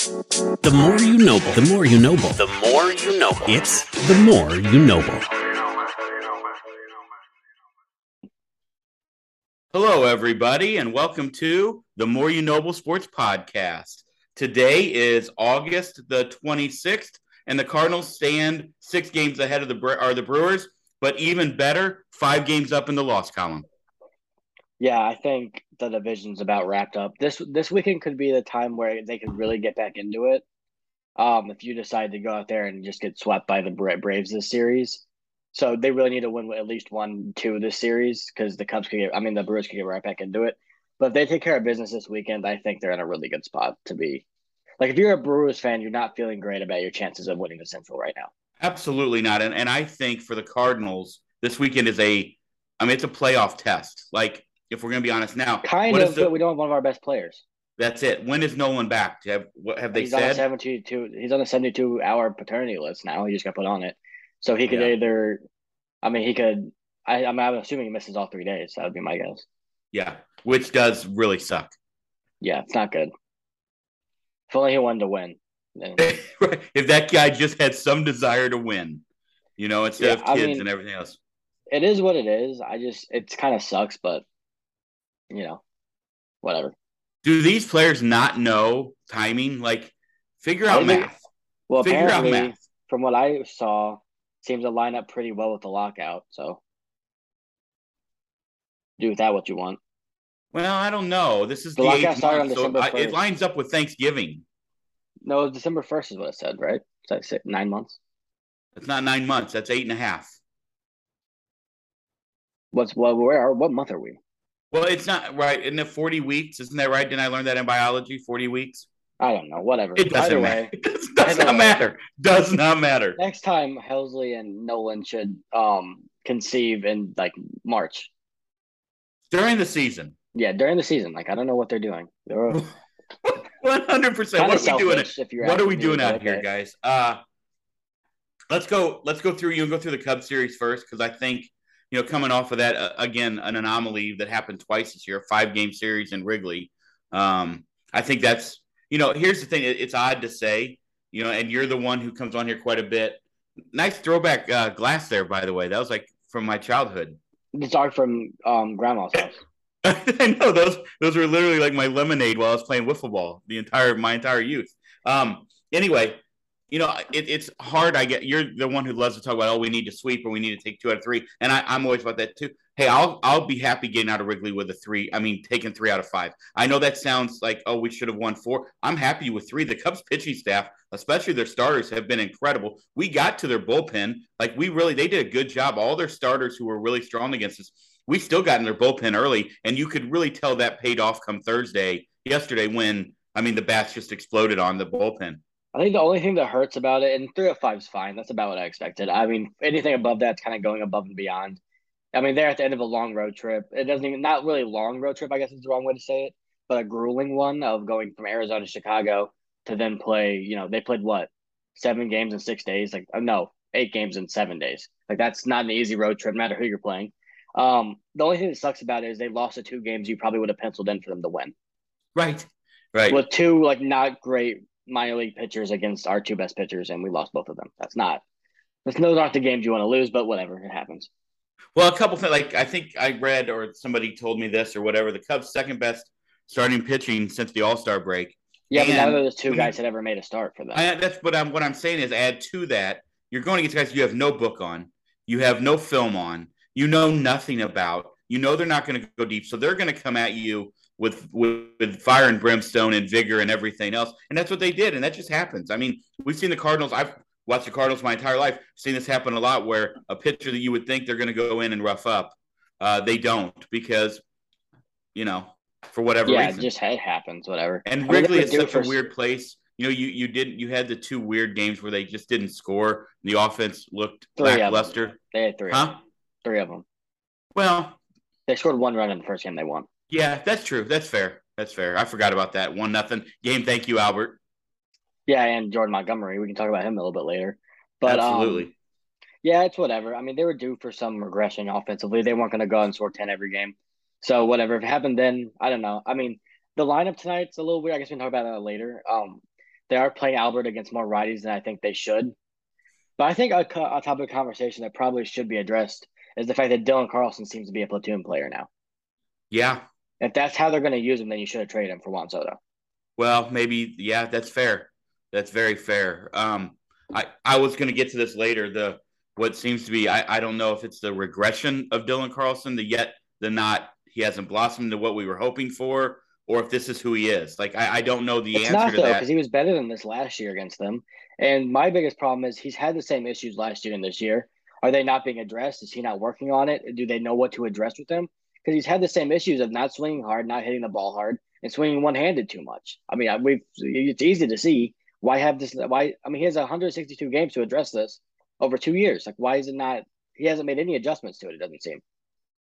The more you know, the more you know, the more you know. It's the more you know. Hello, everybody, and welcome to the More You Noble Sports Podcast. Today is August the 26th, and the Cardinals stand six games ahead of the are the Brewers, but even better, five games up in the loss column. Yeah, I think the division's about wrapped up. This this weekend could be the time where they could really get back into it. Um, if you decide to go out there and just get swept by the Bra- Braves this series, so they really need to win at least one, two of this series because the Cubs could get. I mean, the Brewers could get right back into it. But if they take care of business this weekend, I think they're in a really good spot to be. Like, if you're a Brewers fan, you're not feeling great about your chances of winning the Central right now. Absolutely not. And and I think for the Cardinals, this weekend is a. I mean, it's a playoff test. Like if we're going to be honest now. Kind of, the, but we don't have one of our best players. That's it. When is Nolan back? Have what have they he's said? On a 72, he's on a seventy-two hour paternity list now. He just got put on it, so he could yeah. either. I mean, he could. I, I'm, I'm assuming he misses all three days. That would be my guess. Yeah, which does really suck. Yeah, it's not good. If only he wanted to win. if that guy just had some desire to win, you know, instead yeah, of kids I mean, and everything else. It is what it is. I just it kind of sucks, but you know, whatever. Do these players not know timing? Like, figure out math. Well, figure apparently, out math. from what I saw, seems to line up pretty well with the lockout. So, do with that what you want. Well, I don't know. This is the, the lockout started month, on December. So it lines up with Thanksgiving. No, December first is what it said, right? Is that nine months? It's not nine months. That's eight and a half. What's well? Where are what month are we? Well, it's not right. Isn't it 40 weeks? Isn't that right? Didn't I learn that in biology? 40 weeks? I don't know. Whatever. It doesn't Either matter. Way, it does, does not way. matter. Does not matter. Next time, Helsley and Nolan should um conceive in like March. During the season. Yeah, during the season. Like I don't know what they're doing. One hundred percent. What are we doing? What are we doing out here, guys? Uh let's go. Let's go through you and go through the Cubs series first because I think you know, coming off of that, uh, again, an anomaly that happened twice this year, five game series in Wrigley. Um, I think that's, you know, here's the thing it's odd to say, you know, and you're the one who comes on here quite a bit. Nice throwback uh, glass there, by the way. That was like from my childhood. It's art from um, grandma's house. I know those those were literally like my lemonade while I was playing wiffle ball the entire my entire youth. Um, anyway, you know, it, it's hard. I get you're the one who loves to talk about, oh, we need to sweep or we need to take two out of three. And I, I'm always about that too. Hey, I'll I'll be happy getting out of Wrigley with a three. I mean, taking three out of five. I know that sounds like, oh, we should have won four. I'm happy with three. The Cubs pitching staff, especially their starters, have been incredible. We got to their bullpen. Like we really they did a good job. All their starters who were really strong against us, we still got in their bullpen early. And you could really tell that paid off come Thursday, yesterday, when I mean the bats just exploded on the bullpen. I think the only thing that hurts about it, and three of five is fine. That's about what I expected. I mean, anything above that's kind of going above and beyond. I mean, they're at the end of a long road trip. It doesn't even not really long road trip. I guess is the wrong way to say it, but a grueling one of going from Arizona to Chicago to then play. You know, they played what seven games in six days. Like uh, no, eight games in seven days. Like that's not an easy road trip, no matter who you're playing. Um, the only thing that sucks about it is they lost the two games you probably would have penciled in for them to win. Right. Right. With two like not great minor league pitchers against our two best pitchers, and we lost both of them. That's not. that's Those aren't the games you want to lose, but whatever, it happens. Well, a couple things. Like I think I read or somebody told me this or whatever. The Cubs' second best starting pitching since the All Star break. Yeah, and, but none of those two guys had ever made a start for them. I, that's what I'm. What I'm saying is, add to that. You're going against guys you have no book on, you have no film on, you know nothing about. You know they're not going to go deep, so they're going to come at you with, with, with fire and brimstone and vigor and everything else. And that's what they did. And that just happens. I mean, we've seen the Cardinals. I've watched the Cardinals my entire life. Seen this happen a lot where a pitcher that you would think they're going to go in and rough up, uh, they don't because, you know, for whatever reason. yeah, reason. just it happens, whatever. And Wrigley is such a weird place. You know, you you didn't you had the two weird games where they just didn't score. The offense looked three lackluster. They had three. Huh? Three of them. Well, they scored one run in the first game they won. Yeah, that's true. That's fair. That's fair. I forgot about that. One nothing game. Thank you, Albert. Yeah, and Jordan Montgomery. We can talk about him a little bit later. But absolutely. Um, yeah, it's whatever. I mean, they were due for some regression offensively. They weren't going to go and score ten every game. So whatever. If it happened then, I don't know. I mean, the lineup tonight's a little weird. I guess we can talk about that later. Um, They are playing Albert against more righties than I think they should. But I think a, a topic of conversation that probably should be addressed is the fact that Dylan Carlson seems to be a platoon player now. Yeah. If that's how they're going to use him, then you should have traded him for Juan Soto. Well, maybe yeah, that's fair. That's very fair. Um, I I was going to get to this later. The what seems to be I I don't know if it's the regression of Dylan Carlson, the yet the not he hasn't blossomed to what we were hoping for, or if this is who he is. Like I, I don't know the it's answer not to though that. because he was better than this last year against them. And my biggest problem is he's had the same issues last year and this year. Are they not being addressed? Is he not working on it? Do they know what to address with him? Because he's had the same issues of not swinging hard, not hitting the ball hard, and swinging one handed too much. I mean, we it's easy to see why have this. Why I mean, he has 162 games to address this over two years. Like, why is it not? He hasn't made any adjustments to it. It doesn't seem.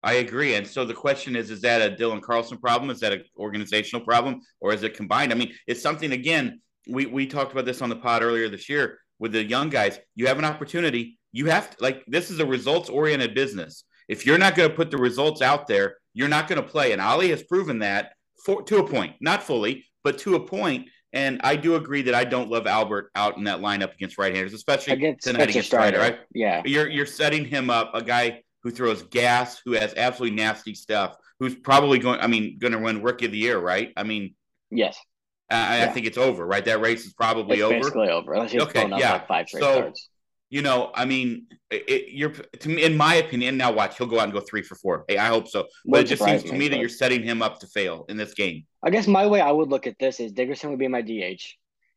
I agree. And so the question is, is that a Dylan Carlson problem? Is that an organizational problem or is it combined? I mean, it's something again, we we talked about this on the pod earlier this year with the young guys. You have an opportunity. You have to like this is a results oriented business. If you're not going to put the results out there, you're not going to play. And Ali has proven that for to a point, not fully, but to a point. And I do agree that I don't love Albert out in that lineup against right-handers, especially Against tonight against Strider. Right? Yeah. You're you're setting him up, a guy who throws gas, who has absolutely nasty stuff, who's probably going. I mean, going to win Rookie of the Year, right? I mean, Yes. I, I think it's over, right? That race is probably It's over. basically over. Okay, yeah. like five straight So- starts. You know, I mean, it, it- you're to me, in my opinion. Now, watch, he'll go out and go three for four. Hey, I hope so. But it just seems to me, that you're setting him up to fail in this game. I guess my way I would look at this is Dickerson would be my DH,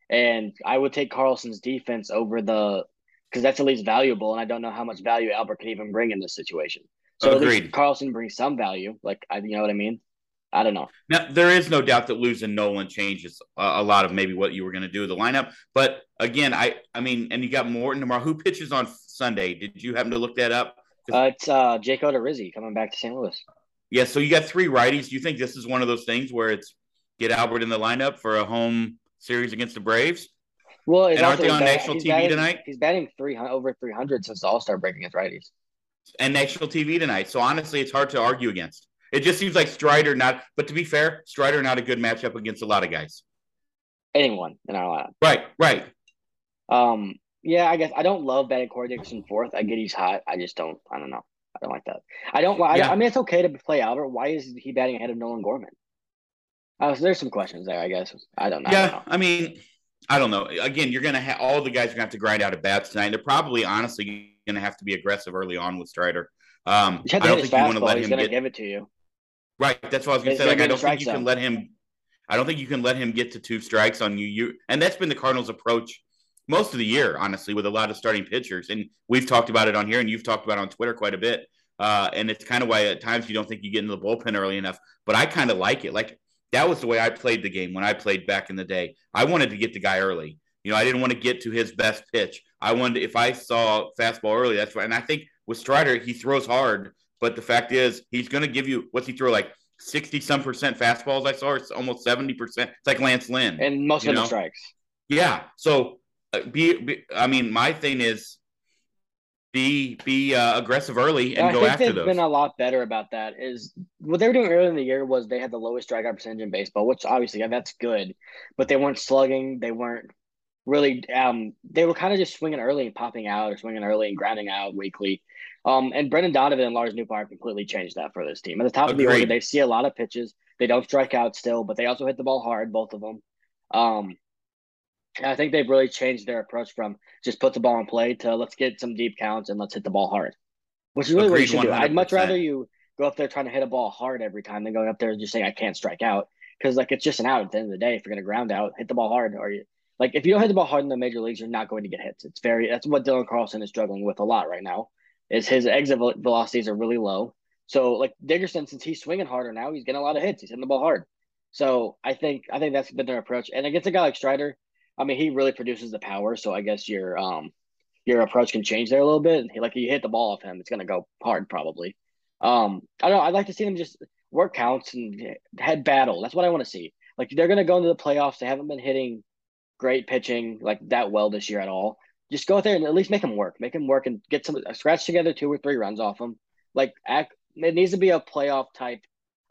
and I would take Carlson's defense over the because that's at least valuable, and I don't know how much value Albert could even bring in this situation. So at least Carlson brings some value. Like I, you know what I mean? I don't know. Now, there is no doubt that losing Nolan changes a, a lot of maybe what you were going to do with the lineup. But again, I, I mean, and you got Morton tomorrow. Who pitches on Sunday? Did you happen to look that up? Uh, it's uh, Jake Odorizzi coming back to St. Louis. Yeah, so you got three righties. Do you think this is one of those things where it's get Albert in the lineup for a home series against the Braves? Well, And aren't they on bat- national TV batting- tonight? He's batting three over three hundred since the All Star break against righties. And national TV tonight. So honestly, it's hard to argue against. It just seems like Strider not. But to be fair, Strider not a good matchup against a lot of guys. Anyone in our lineup. Right, right. Um, yeah, I guess I don't love batting Corey Dickerson fourth. I get he's hot. I just don't. I don't know. I don't like that. I don't. I, Yeah. I mean, it's okay to play Albert. Why is he batting ahead of Nolan Gorman? Uh, so there's some questions there. I guess I don't know. I don't Yeah, know. I mean, I don't know. Again, you're gonna have all the guys are gonna have to grind out at bats tonight. They're probably honestly gonna have to be aggressive early on with Strider. Um, I don't think you want to let He's him gonna get give it to you. Right. That's what I was gonna say. Like, I don't think you strike can let him. I don't think you can let him get to two strikes on you. You and that's been the Cardinals' approach most of the year, honestly, with a lot of starting pitchers. And we've talked about it on here, and you've talked about it on Twitter quite a bit. Uh, and it's kind of why at times you don't think you get into the bullpen early enough. But I kind of like it. Like that was the way I played the game when I played back in the day. I wanted to get the guy early. You know, I didn't want to get to his best pitch. I wanted if I saw fastball early, that's right. And I think with Strider, he throws hard, but the fact is he's going to give you what's he throw like sixty some percent fastballs. I saw it's almost seventy percent. It's like Lance Lynn. And most of are strikes. Yeah. So uh, be, be. I mean, my thing is be be uh, aggressive early and I go think after they've those. been a lot better about that. Is what they were doing earlier in the year was they had the lowest strikeout percentage in baseball, which obviously yeah, that's good, but they weren't slugging. They weren't really. Um, they were kind of just swinging early and popping out, or swinging early and grounding out weekly. Um, and Brendan Donovan and Lars Nootbaar completely changed that for this team. At the top of the order, they see a lot of pitches. They don't strike out still, but they also hit the ball hard, both of them. Um, I think they've really changed their approach from just put the ball in play to let's get some deep counts and let's hit the ball hard, which is really what you Agreed should do. I'd much rather you go up there trying to hit a ball hard every time than going up there and just saying I can't strike out because like it's just an out at the end of the day. If you're going to ground out, hit the ball hard, or you like if you don't hit the ball hard in the major leagues, you're not going to get hits. It's very that's what Dylan Carlson is struggling with a lot right now. Is his exit vel- velocities are really low. So like Dickerson, since he's swinging harder now, he's getting a lot of hits. He's hitting the ball hard. So I think I think that's been their approach. And against a guy like Strider, I mean, he really produces the power. So I guess your um your approach can change there a little bit. Like you hit the ball off him, it's gonna go hard probably. Um, I don't know. I'd like to see them just work counts and head battle. That's what I want to see. Like they're gonna go into the playoffs. They haven't been hitting great pitching like that well this year at all. Just go out there and at least make them work. Make them work and get some scratch together two or three runs off them. Like act, it needs to be a playoff type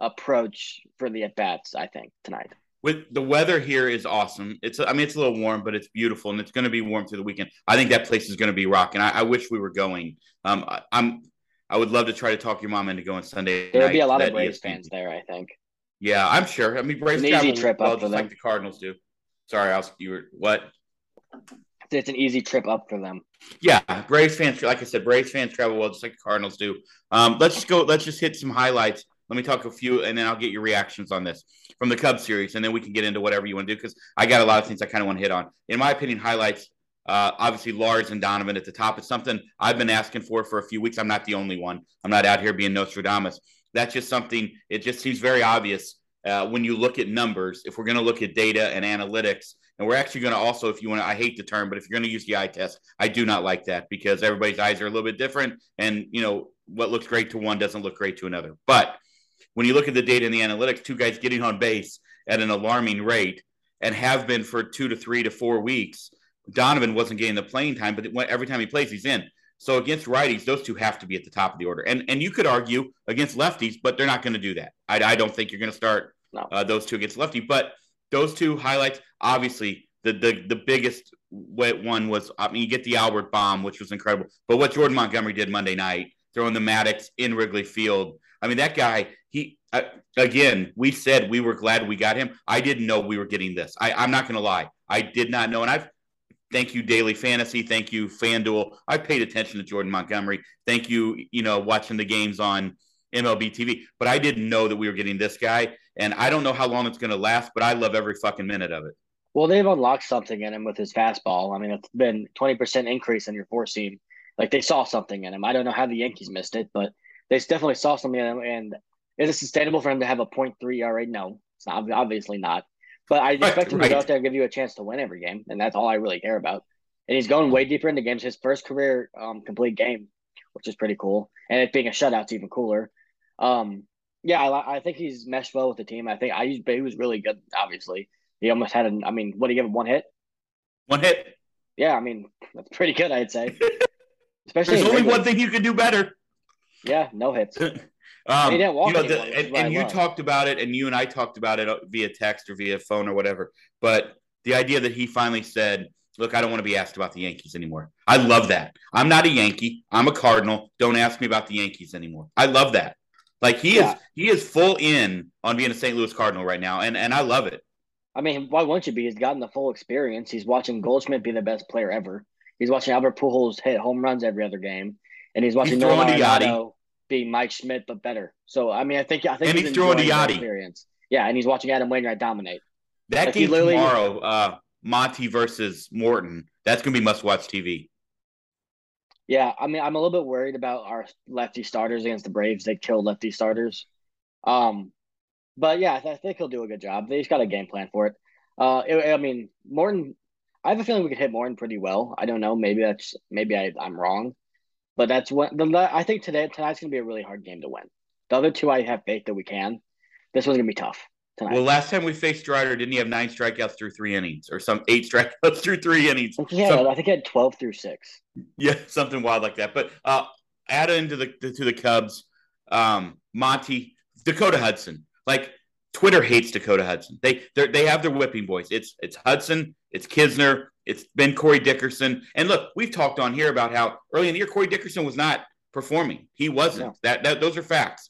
approach for the at bats. I think tonight. with the weather here is awesome. It's I mean it's a little warm, but it's beautiful and it's going to be warm through the weekend. I think that place is going to be rocking. I, I wish we were going. Um, I, am I would love to try to talk your mom into going Sunday. There'd be a lot of Braves ESPN. fans there, I think. Yeah, I'm sure. I mean, Braves it's an easy trip well, up just like the Cardinals do. Sorry, I was you were what? It's an easy trip up for them. Yeah, Braves fans, like I said, Braves fans travel well, just like the Cardinals do. Um, let's just go. Let's just hit some highlights. Let me talk a few, and then I'll get your reactions on this from the Cubs series, and then we can get into whatever you want to do because I got a lot of things I kind of want to hit on. In my opinion, highlights. Uh, obviously, Lars and Donovan at the top. It's something I've been asking for for a few weeks. I'm not the only one. I'm not out here being Nostradamus. That's just something. It just seems very obvious uh, when you look at numbers. If we're going to look at data and analytics, and we're actually going to also, if you want to, I hate the term, but if you're going to use the eye test, I do not like that because everybody's eyes are a little bit different. And, you know, what looks great to one doesn't look great to another. But when you look at the data and the analytics, two guys getting on base at an alarming rate and have been for two to three to four weeks. Donovan wasn't getting the playing time, but every time he plays, he's in. So against righties, those two have to be at the top of the order. And and you could argue against lefties, but they're not going to do that. I, I don't think you're going to start no. uh, those two against lefty. But those two highlights, obviously, the the the biggest one was I mean you get the Albert bomb, which was incredible. But what Jordan Montgomery did Monday night, throwing the Maddux in Wrigley Field. I mean that guy. He uh, again, we said we were glad we got him. I didn't know we were getting this. I, I'm not going to lie. I did not know, and I've thank you daily fantasy thank you fanduel i paid attention to jordan montgomery thank you you know watching the games on mlb tv but i didn't know that we were getting this guy and i don't know how long it's going to last but i love every fucking minute of it well, they've unlocked something in him with his fastball. I mean, it's been 20% increase in your four seam. Like they saw something in him. I don't know how the Yankees missed it, but they definitely saw something in him. And is it sustainable for him to have a 0.3 ERA? No, it's not, obviously not. But I expect right, him to go out there and give you a chance to win every game. And that's all I really care about. And he's going way deeper into games. His first career um, complete game, which is pretty cool. And it being a shutout's even cooler. Um, yeah, I, I think he's meshed well with the team. I think I he was really good, obviously. He almost had an. I mean, what did he give him? One hit. One hit. Yeah, I mean that's pretty good. I'd say. Especially there's only one thing you could do better. Yeah, no hits. um, he didn't walk you know, the, and, and you talked about it, and you and I talked about it via text or via phone or whatever. But the idea that he finally said, "Look, I don't want to be asked about the Yankees anymore." I love that. I'm not a Yankee. I'm a Cardinal. Don't ask me about the Yankees anymore. I love that. Like he yeah. is, he is full in on being a St. Louis Cardinal right now, and and I love it. I mean, why wouldn't you be? He's gotten the full experience. He's watching Goldschmidt be the best player ever. He's watching Albert Pujols hit home runs every other game, and he's watching he's Nolan Arenado be Mike Schmidt but better. So I mean, I think I think and he's, he's throwing Yadi. Experience. Yeah, and he's watching Adam Wainwright dominate. That like game tomorrow, uh, Monty versus Morton. That's gonna be must-watch TV. Yeah, I mean, I'm a little bit worried about our lefty starters against the Braves. They killed lefty starters. Um, but yeah, I, th- I think he'll do a good job. He's got a game plan for it. Uh, it, I mean, Morton. I have a feeling we could hit Morton pretty well. I don't know. Maybe that's maybe I, I'm wrong, but that's what the I think today tonight's gonna be a really hard game to win. The other two, I have faith that we can. This one's gonna be tough. Tonight. Well, last time we faced Strider, didn't he have nine strikeouts through three innings, or some eight strikeouts through three innings? Yeah, some, I think he had twelve through six. Yeah, something wild like that. But uh, add into the to the Cubs, um, Monty, Dakota Hudson. Like Twitter hates Dakota Hudson. They they have their whipping boys. It's it's Hudson, it's Knizner, it's been Corey Dickerson. And look, we've talked on here about how early in the year Corey Dickerson was not performing. He wasn't. No. That, that those are facts.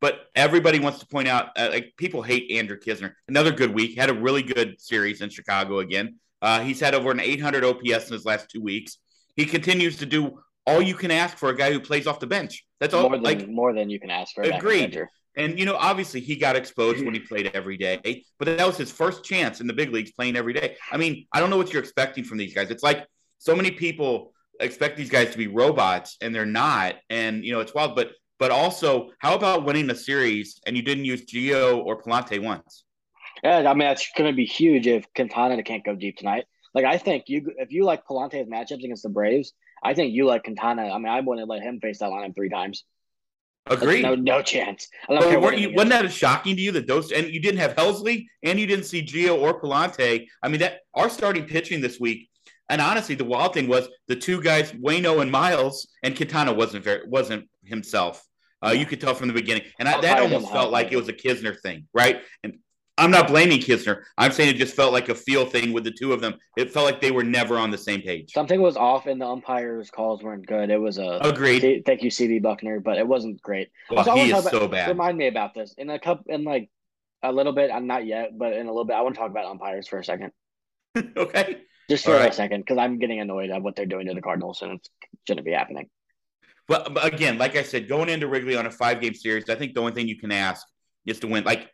But everybody wants to point out, uh, like people hate Andrew Knizner. Another good week. Had a really good series in Chicago again. Uh, he's had over an 800 OPS in his last two weeks. He continues to do all you can ask for a guy who plays off the bench. That's all. More than, like more than you can ask for. Agreed. And you know, obviously, he got exposed when he played every day, but that was his first chance in the big leagues playing every day. I mean, I don't know what you're expecting from these guys. It's like so many people expect these guys to be robots, and they're not. And you know, it's wild. But but also, how about winning a series and you didn't use Gio or Pallante once? Yeah, I mean that's going to be huge if Quintana can't go deep tonight. Like I think you, if you like Pallante's matchups against the Braves, I think you like Quintana. I mean, I wouldn't let him face that lineup three times. Agreed. No, no chance. Weren't you, wasn't that shocking to you that those and you didn't have Helsley and you didn't see Gio or Pallante? I mean, that our starting pitching this week. And honestly, the wild thing was the two guys, Wayno and Miles, and Quintana wasn't very wasn't himself. Uh, you could tell from the beginning, and I, that almost felt like it was a Knizner thing, right? And I'm not blaming Knizner. I'm saying it just felt like a feel thing with the two of them. It felt like they were never on the same page. Something was off, and the umpires' calls weren't good. It was a agreed. Thank you, CB Bucknor, but it wasn't great. Well, So he is talk so about- bad. Remind me about this in a cup in like a little bit. I'm not yet, but in a little bit, I want to talk about umpires for a second, okay. just for All a second, because I'm getting annoyed at what they're doing to the Cardinals, and it shouldn't be happening. But, but again, like I said, going into Wrigley on a five game series, I think the only thing you can ask is to win. Like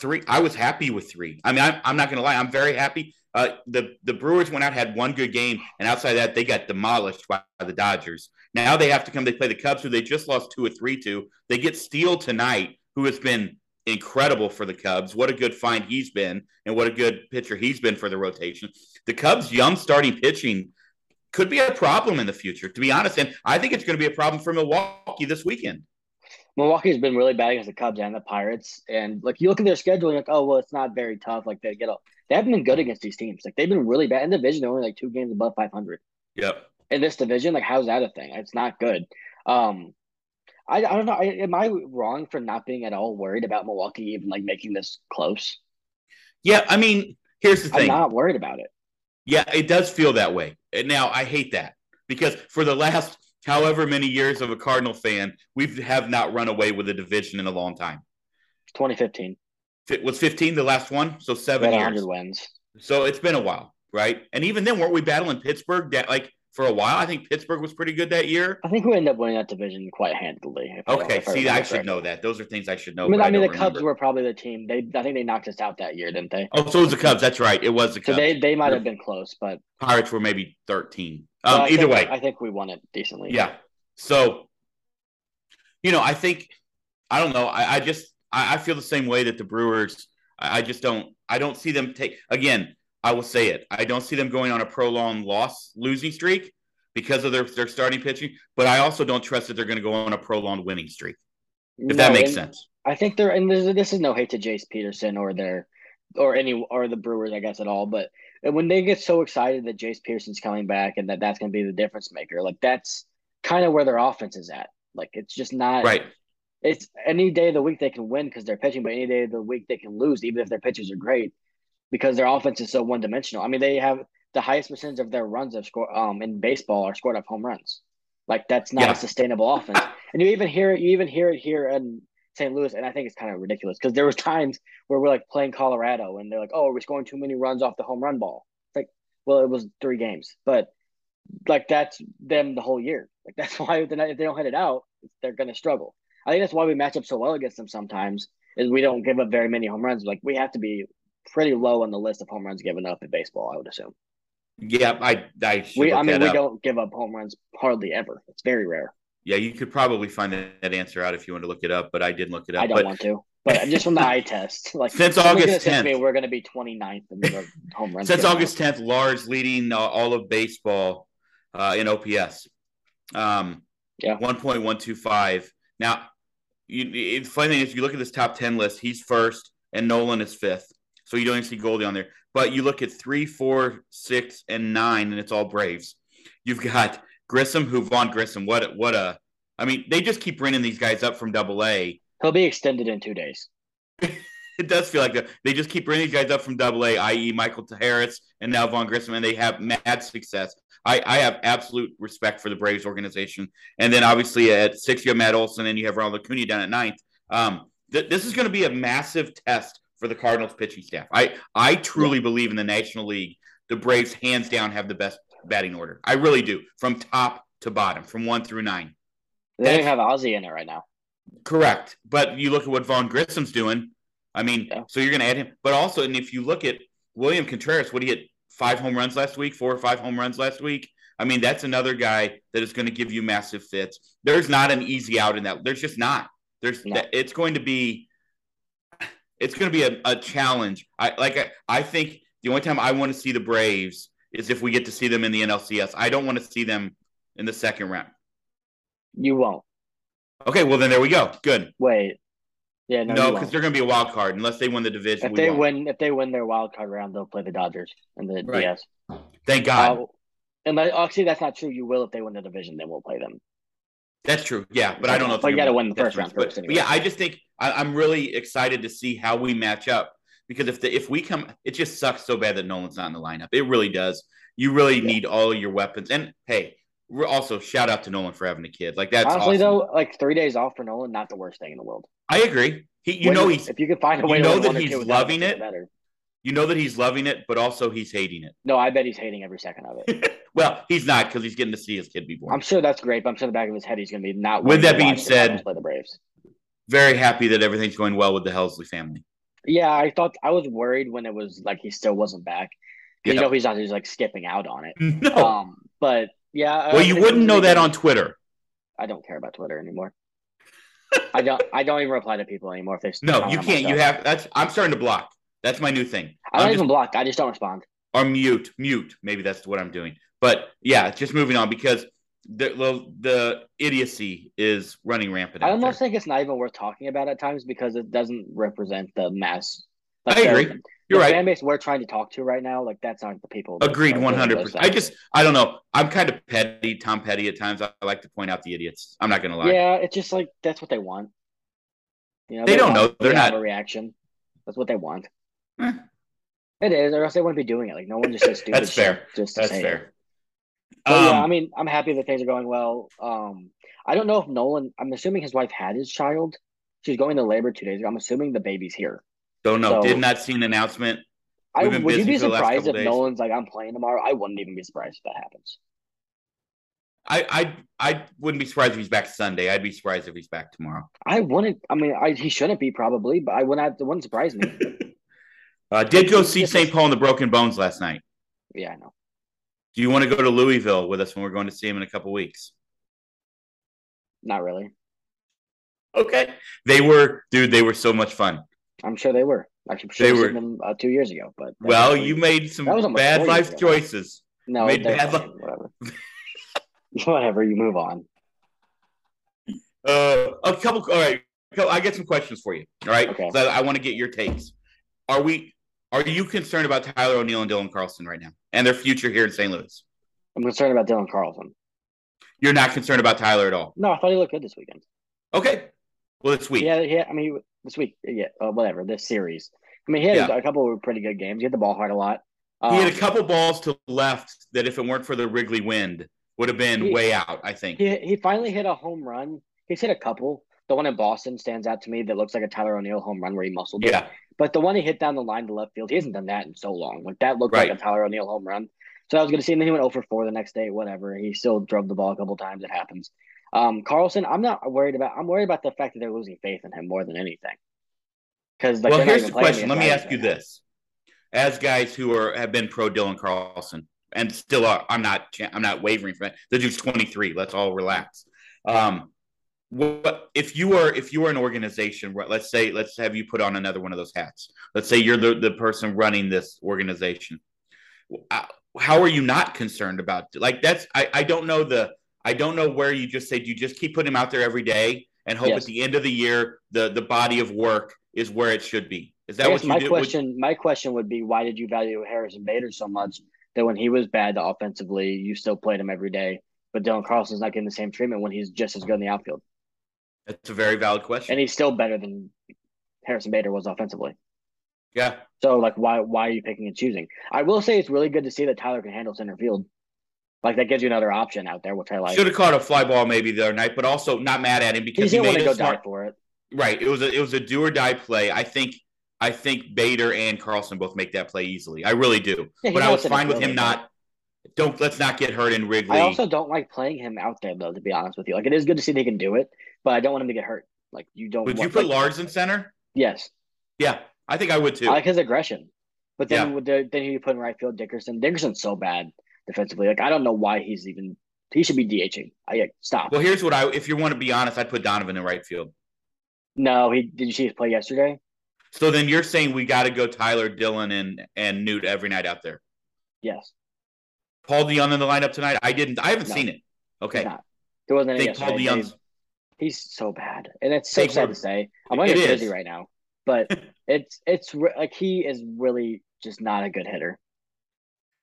three, I was happy with three. I mean, I'm, I'm not going to lie, I'm very happy. Uh, the the Brewers went out had one good game, and outside that, they got demolished by the Dodgers. Now they have to come. They play the Cubs, who they just lost two or three to. They get Steele tonight, who has been incredible for the Cubs. What a good find he's been, and what a good pitcher he's been for the rotation. The Cubs' young starting pitching could be a problem in the future, to be honest. And I think it's going to be a problem for Milwaukee this weekend. Milwaukee's been really bad against the Cubs and the Pirates, and like you look at their schedule, you're like, oh well, it's not very tough. Like they get a, they haven't been good against these teams. Like they've been really bad in the division. They're only like two games above 500 Yep. in this division. Like how's that a thing? It's not good. Um, I, I don't know. I, am I wrong for not being at all worried about Milwaukee even like making this close? Yeah. I mean, here's the I'm thing. not worried about it. Yeah, it does feel that way. And now I hate that because for the last however many years of a Cardinal fan, we have not run away with a division in a long time. 2015, It was 15 the last one, so seven years. wins. So it's been a while, right? And even then, weren't we battling Pittsburgh that like for a while? I think Pittsburgh was pretty good that year. I think we ended up winning that division quite handily. Okay, I see, remember I should know that. Those are things I should know. I mean, I mean, the don't Cubs were probably the team. They, I think they knocked us out that year, didn't they? Oh, so it was the Cubs. That's right. It was the So Cubs. they, they might have been close, but Pirates were maybe 13. Um, I either think- way, I think we won it decently. Yeah. So, you know, I think I don't know. I, I just I, I feel the same way that the Brewers. I, I just don't. I don't see them take again. I will say it. I don't see them going on a prolonged loss losing streak because of their their starting pitching. But I also don't trust that they're going to go on a prolonged winning streak. If that makes sense. I think they're and this, this is no hate to Jace Peterson or their or any or the Brewers, I guess at all. But when they get so excited that Jace Peterson's coming back and that that's going to be the difference maker, like that's kind of where their offense is at. Like it's just not Right. It's any day of the week they can win because they're pitching, but any day of the week they can lose, even if their pitchers are great, because their offense is so one dimensional. I mean, they have the highest percentage of their runs of score um in baseball are scored off home runs. Like that's not Yeah. a sustainable offense. And you even hear it, you even hear it here in St. Louis, and I think it's kind of ridiculous because there was times where we're like playing Colorado and they're like, "Oh, we're scoring too many runs off the home run ball." It's like, well, it was three games, but like that's them the whole year. Like that's why if not- if they don't hit it out, they're going to struggle. I think that's why we match up so well against them sometimes is we don't give up very many home runs. Like we have to be pretty low on the list of home runs given up in baseball. I would assume. Yeah, I I We, I mean, we up. don't give up home runs hardly ever. It's very rare. Yeah, you could probably find that, that answer out if you want to look it up, but I didn't look it up. I don't but want to, but just from the eye test, like Since August gonna say to me, 10th. we're going to be 29th in the home runs. Since. August 10th, Lars leading uh, all of baseball uh, in OPS. Um, Yeah. 1.125. Now, you, the funny thing is, if you look at this top 10 list, he's first, and Nolan is fifth. So you don't even see Goldie on there. But you look at three, four, six, and nine, and it's all Braves. You've got Grissom, who Vaughn Grissom. What, what a. I mean, they just keep bringing these guys up from double A. He'll be extended in two days. It does feel like that. They just keep bringing these guys up from Double A, i.e., Michael Harris and now Vaughn Grissom, and they have mad success. I, I have absolute respect for the Braves organization. And then obviously at six, you have Matt Olson, and you have Ronald Acuna down at ninth. Um, th- this is going to be a massive test for the Cardinals pitching staff. I I truly believe in the National League. The Braves, hands down, have the best batting order. I really do, from top to bottom, from one through nine. They don't have Ozzie in it right now. Correct. But you look at what Vaughn Grissom's doing. I mean, Yeah. so you're going to add him. But also, and if you look at William Contreras, what he hit five home runs last week, four or five home runs last week. I mean, that's another guy that is going to give you massive fits. There's not an easy out in that. There's just not. There's. No. It's going to be. It's going to be a, a challenge. I like. I, I think the only time I want to see the Braves is if we get to see them in the NLCS. I don't want to see them in the second round. You won't. Okay, well then there we go. Good. Wait. Yeah, no, No, because they're going to be a wild card unless they win the division. If they won't. win, if they win their wild card round, they'll play the Dodgers and the Right. DS. thank God. Uh, and actually, that's not true. You will if they win the division, then we'll play them. That's true. Yeah, but I don't know. If But you gotta win the first round first But, anyway. yeah, I just think I, I'm really excited to see how we match up because if the if we come, it just sucks so bad that Nolan's not in the lineup. It really does. You really Yeah. need all your weapons. And hey, we're also shout out to Nolan for having a kid. Like that's Honestly, awesome. though, like three days off for Nolan, not the worst thing in the world. I agree. He, you When know, he's if you could find a way, you know to that win one or he's loving it. Better. you know that he's loving it, but also he's hating it. No, I bet he's hating every second of it. well, he's not because he's getting to see his kid be born. I'm sure that's great, but I'm sure in the back of his head he's going to be not. With that being said- play the Braves. Very happy that everything's going well with the Helsley family. Yeah, I thought I was worried when it was like he still wasn't back. 'Cause You know he's not just like skipping out on it. No. Um, but yeah. well, you wouldn't know that on Twitter. I don't care about Twitter anymore. I don't. I don't even reply to people anymore if they. No, you can't. You have that's I'm starting to block. That's my new thing. I don't I'm even just, block. I just don't respond. or mute, mute. Maybe that's what I'm doing. But yeah, just moving on because the the, the idiocy is running rampant. I almost there. think it's not even worth talking about at times because it doesn't represent the mass. I agree. The You're right. fan base we're trying to talk to right now, like that's not the people. Agreed, one hundred percent. I just, I don't know. I'm kind of petty, Tom Petty at times. I like to point out the idiots. I'm not gonna lie. Yeah, it's just like that's what they want. You know, They don't want know. They're not- a reaction. That's what they want. Eh. It is, or else they wouldn't be doing it. Like no one just says stupid That's fair. Just That's say it. But yeah, Um, I mean, I'm happy that things are going well. Um, I don't know if Nolan. I'm assuming his wife had his child. She's going to labor two days ago. I'm assuming the baby's here. don't know. so- Did not see an announcement. I would you be for the last surprised if days. Nolan's like I'm playing tomorrow? I wouldn't even be surprised if that happens. I, I, I wouldn't be surprised if he's back Sunday. I'd be surprised if he's back tomorrow. I wouldn't. I mean, I, he shouldn't be probably, but I wouldn't. Have, it wouldn't surprise me. Uh, did go see St. Paul and the Broken Bones last night. yeah, I know. Do you want to go to Louisville with us when we're going to see him in a couple weeks? Not really. Okay. They were, dude. They were so much fun. I'm sure they were. I should They have were- seen them uh, two years ago, but Well, was- you made some That was almost bad life ago. choices. no, made bad whatever. whatever. You move on. Uh, a couple. All right. I get some questions for you. All right. Okay. So I want to get your takes. Are we? Are you concerned about Tyler O'Neill and Dylan Carlson right now and their future here in St. Louis? I'm concerned about Dylan Carlson. You're not concerned about Tyler at all. No, I thought he looked good this weekend. Okay. Well, it's week. Yeah, yeah. I mean, this week, yeah, uh, whatever. This series. I mean, he had Yeah. a couple of pretty good games. He hit the ball hard a lot. He had a Um, couple balls to left that, if it weren't for the Wrigley wind, would have been He- way out. I think. He he finally hit a home run. He's hit a couple. The one in Boston stands out to me that looks like a Tyler O'Neill home run where he muscled it. Yeah. But the one he hit down the line to left field, he hasn't done that in so long. Like that looked Right. like a Tyler O'Neill home run. So I was going to see him. Then he went 0 for 4 the next day, whatever. He still drove the ball a couple times. It happens. Um, Carlson, I'm not worried about. I'm worried about the fact that they're losing faith in him more than anything. Because like, well, here's the question. Let me ask you this: as guys who are have been pro Dylan Carlson and still are, I'm not. I'm not wavering from it. The dude's 23. Let's all relax. Um, what if you are if you are an organization? Let's say let's have you put on another one of those hats. Let's say you're the the person running this organization. How are you not concerned about like that's? I I don't know the. I don't know where you just say. Do you just keep putting him out there every day and hope Yes. at the end of the year the the body of work is where it should be? Is that what you my do? Would- question, my question would be, why did you value Harrison Bader so much that when he was bad offensively, you still played him every day, but Dylan Carlson's not getting the same treatment when he's just as good in the outfield, That's a very valid question. and he's still better than Harrison Bader was offensively. yeah, So, like, why why are you picking and choosing? I will say it's really good to see that Tyler can handle center field. Like that gives you another option out there, which I like. should have caught a fly ball maybe the other night, but also not mad at him because he, didn't want made to a go smart. die for it. Right, it was a it was a do or die play. I think I think Bader and Carlson both make that play easily. I really do. Yeah, but I was fine with him not. Don't let's not get hurt in Wrigley. I also don't like playing him out there though. To be honest with you, like it is good to see he can do it, but I don't want him to get hurt. Like you don't. would you put like, Lars in center? Yes, Yeah, I think I would too. I like his aggression. But then Yeah. the, then you put in right field Dickerson. Dickerson's so bad defensively. Like I don't know why he's even. He should be DHing. I like, stop. well, here's what I if you want to be honest, I'd put Donovan in right field. no, he did. You see his play yesterday? So then you're saying we got to go Tyler, Dylan, and and Noot every night out there. Yes. Paul Dion in the lineup tonight? I didn't. I haven't No. seen it. Okay. There wasn't any think Paul yesterday. He's so bad, and it's so Think sad to say. I'm on It your is. jersey right now, but it's it's re- like he is really just not a good hitter.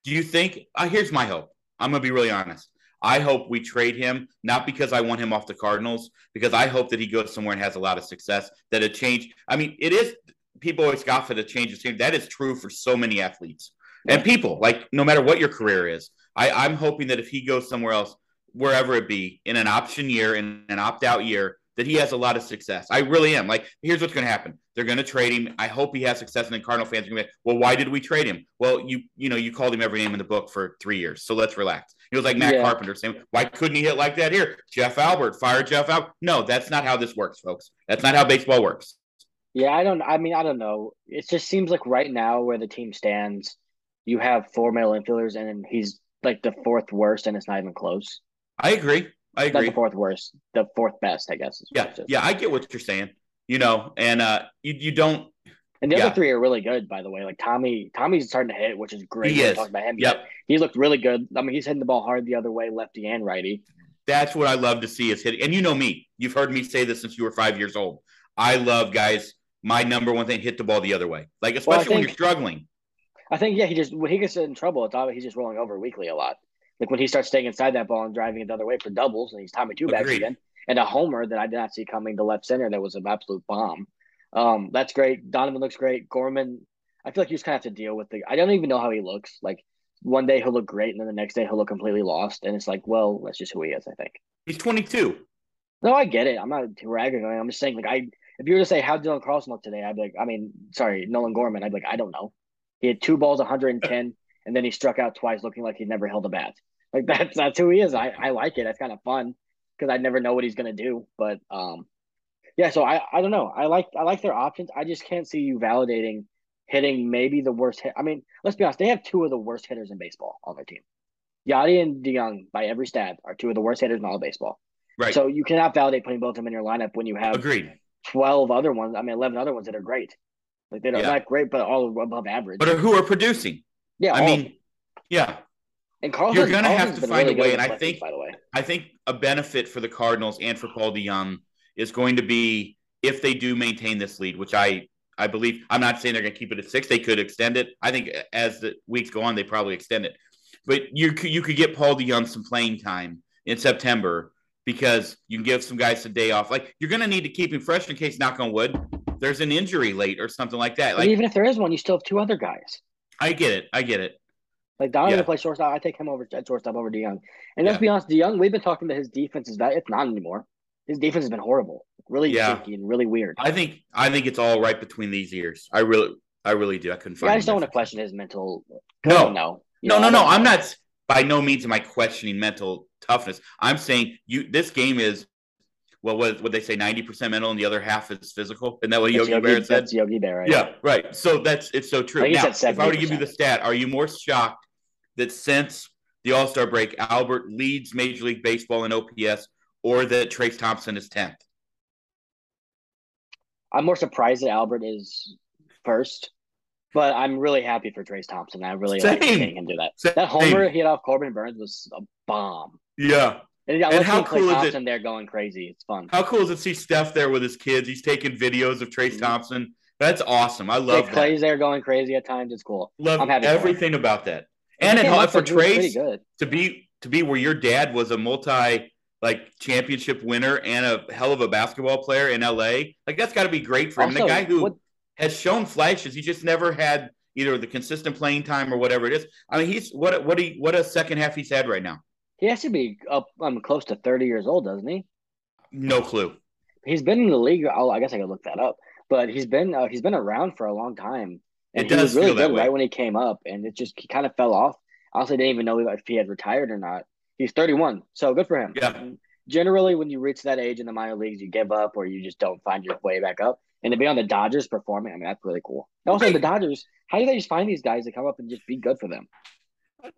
Do you think? Uh, here's my hope. I'm gonna be really honest. I hope we trade him not because I want him off the Cardinals, because I hope that he goes somewhere and has a lot of success. That a change. I mean, it is people always scoff at the change of team. That is true for so many athletes and people. Like no matter what your career is, I, I'm hoping that if he goes somewhere else, wherever it be, in an option year, in an opt out year, that he has a lot of success. I really am. Like, here's what's going to happen: they're going to trade him. I hope he has success, and then Cardinal fans are going to be, like, well, why did we trade him? Well, you you know you called him every name in the book for three years, so let's relax. It was like Matt Yeah. Carpenter saying, why couldn't he hit like that here? Jeff Albert, fire Jeff Albert. No, that's not how this works, folks. That's not how baseball works. Yeah, I don't. I mean, I don't know. It just seems like right now where the team stands, you have four male infielders, and he's like the fourth worst, and it's not even close. I agree. I Not agree. the fourth worst, the fourth best, I guess. Yeah, yeah, I get what you're saying. You know, and uh, you you don't. And the Yeah. other three are really good, by the way. Like Tommy, Tommy's starting to hit, which is great. He is. talked about him Yep. He looked really good. I mean, he's hitting the ball hard the other way, lefty and righty. That's what I love to see is hitting. And you know me. You've heard me say this since you were five years old. I love guys. My number one thing: hit the ball the other way. Like especially Well, I when you're struggling. I think, yeah, he just when he gets in trouble, it's obvious he's just rolling over weekly a lot. Like when he starts staying inside that ball and driving it the other way for doubles, and he's Tommy two backs again, and a homer that I did not see coming to left center that was an absolute bomb. Um, that's great. Donovan looks great. Gorman, I feel like you just kind of have to deal with the. I don't even know how he looks. Like one day he'll look great, and then the next day he'll look completely lost, and it's like, well, that's just who he is. I think. He's 22. No, I get it. I'm not ragging on him. I'm just saying, like, I if you were to say how Dylan Carlson looked today, I'd be like, I mean, sorry, Nolan Gorman. I'd be like, I don't know. He had two balls, 110, and then he struck out twice, looking like he'd never held a bat. Like that's that's who he is. I, I like it. That's kind of fun because I never know what he's gonna do. But um, yeah. So I I don't know. I like I like their options. I just can't see you validating hitting maybe the worst hit. I mean, let's be honest. They have two of the worst hitters in baseball on their team. Yadi and DeJong, by every stat, are two of the worst hitters in all of baseball. Right. So you cannot validate putting both of them in your lineup when you have Agreed. 12 other ones. I mean, 11 other ones that are great. Like they're Yeah. not great, but all above average. But who are producing? Yeah, I mean, yeah. and Carlson, you're gonna have to find really a way, and I think- by the way, I think a benefit for the Cardinals and for Paul DeJong is going to be if they do maintain this lead, which I I believe. I'm not saying they're going to keep it at six. They could extend it. I think as the weeks go on, they probably extend it. But you could you could get Paul DeJong some playing time in September because you can give some guys a day off. Like you're going to need to keep him fresh in case, knock on wood, there's an injury late or something like that. but Like even if there is one, you still have two other guys. I get it, I get it. Like Donovan Yeah. plays shortstop. I take him over at shortstop over DeJong. And let's Yeah. be honest, DeJong, we've been talking about his defense is that it's not anymore. His defense has been horrible, really Yeah. shaky and really weird. I think I think it's all right between these ears. I really I really do. I couldn't find. Yeah, I just don't want to question his mental. No. no. You No, know, no, no. I'm not. By no means am I questioning mental toughness. I'm saying you. This game is. Well, what what they say, ninety percent mental, and the other half is physical. Isn't that what That's Yogi Berra said? That's Yogi Berra. right? Yeah, right. So that's it's so true. I Now, if I were to give you the stat, are you more shocked that since the All Star break, Albert leads Major League Baseball in OPS, or that Trayce Thompson is tenth? I'm more surprised that Albert is first, but I'm really happy for Trayce Thompson. I really like Same. seeing him do that. Same. That homer he hit off Corbin Burnes was a bomb. Yeah. And, I And how seeing Klay cool is it- Thompson there going crazy. It's fun. How cool is it to see Steph there with his kids? He's taking videos of Trayce Mhm. Thompson. That's awesome. I love that. Klay's there going crazy at times. It's cool. Love I'm happy everything about that. And it helped for with- he was pretty Trayce to be to be where your dad was a multi like championship winner and a hell of a basketball player in LA. Like that's got to be great for him. Also, the guy who what- has shown flashes, he just never had either the consistent playing time or whatever it is. I mean, he's what a- what he what a second half he's had right now. He has to be up um, close to 30 years old, doesn't he? No clue. He's been in the league. I'll, I guess I could look that up. But he's been uh, he's been around for a long time. And It he does was really feel that good way. right when he came up, and it just he kind of fell off. I honestly didn't even know if he had retired or not. He's 31, so good for him. Yeah. Generally, when you reach that age in the minor leagues, you give up or you just don't find your way back up. And to be on the Dodgers performing, I mean, that's really cool. And also, Right. the Dodgers, how do they just find these guys to come up and just be good for them?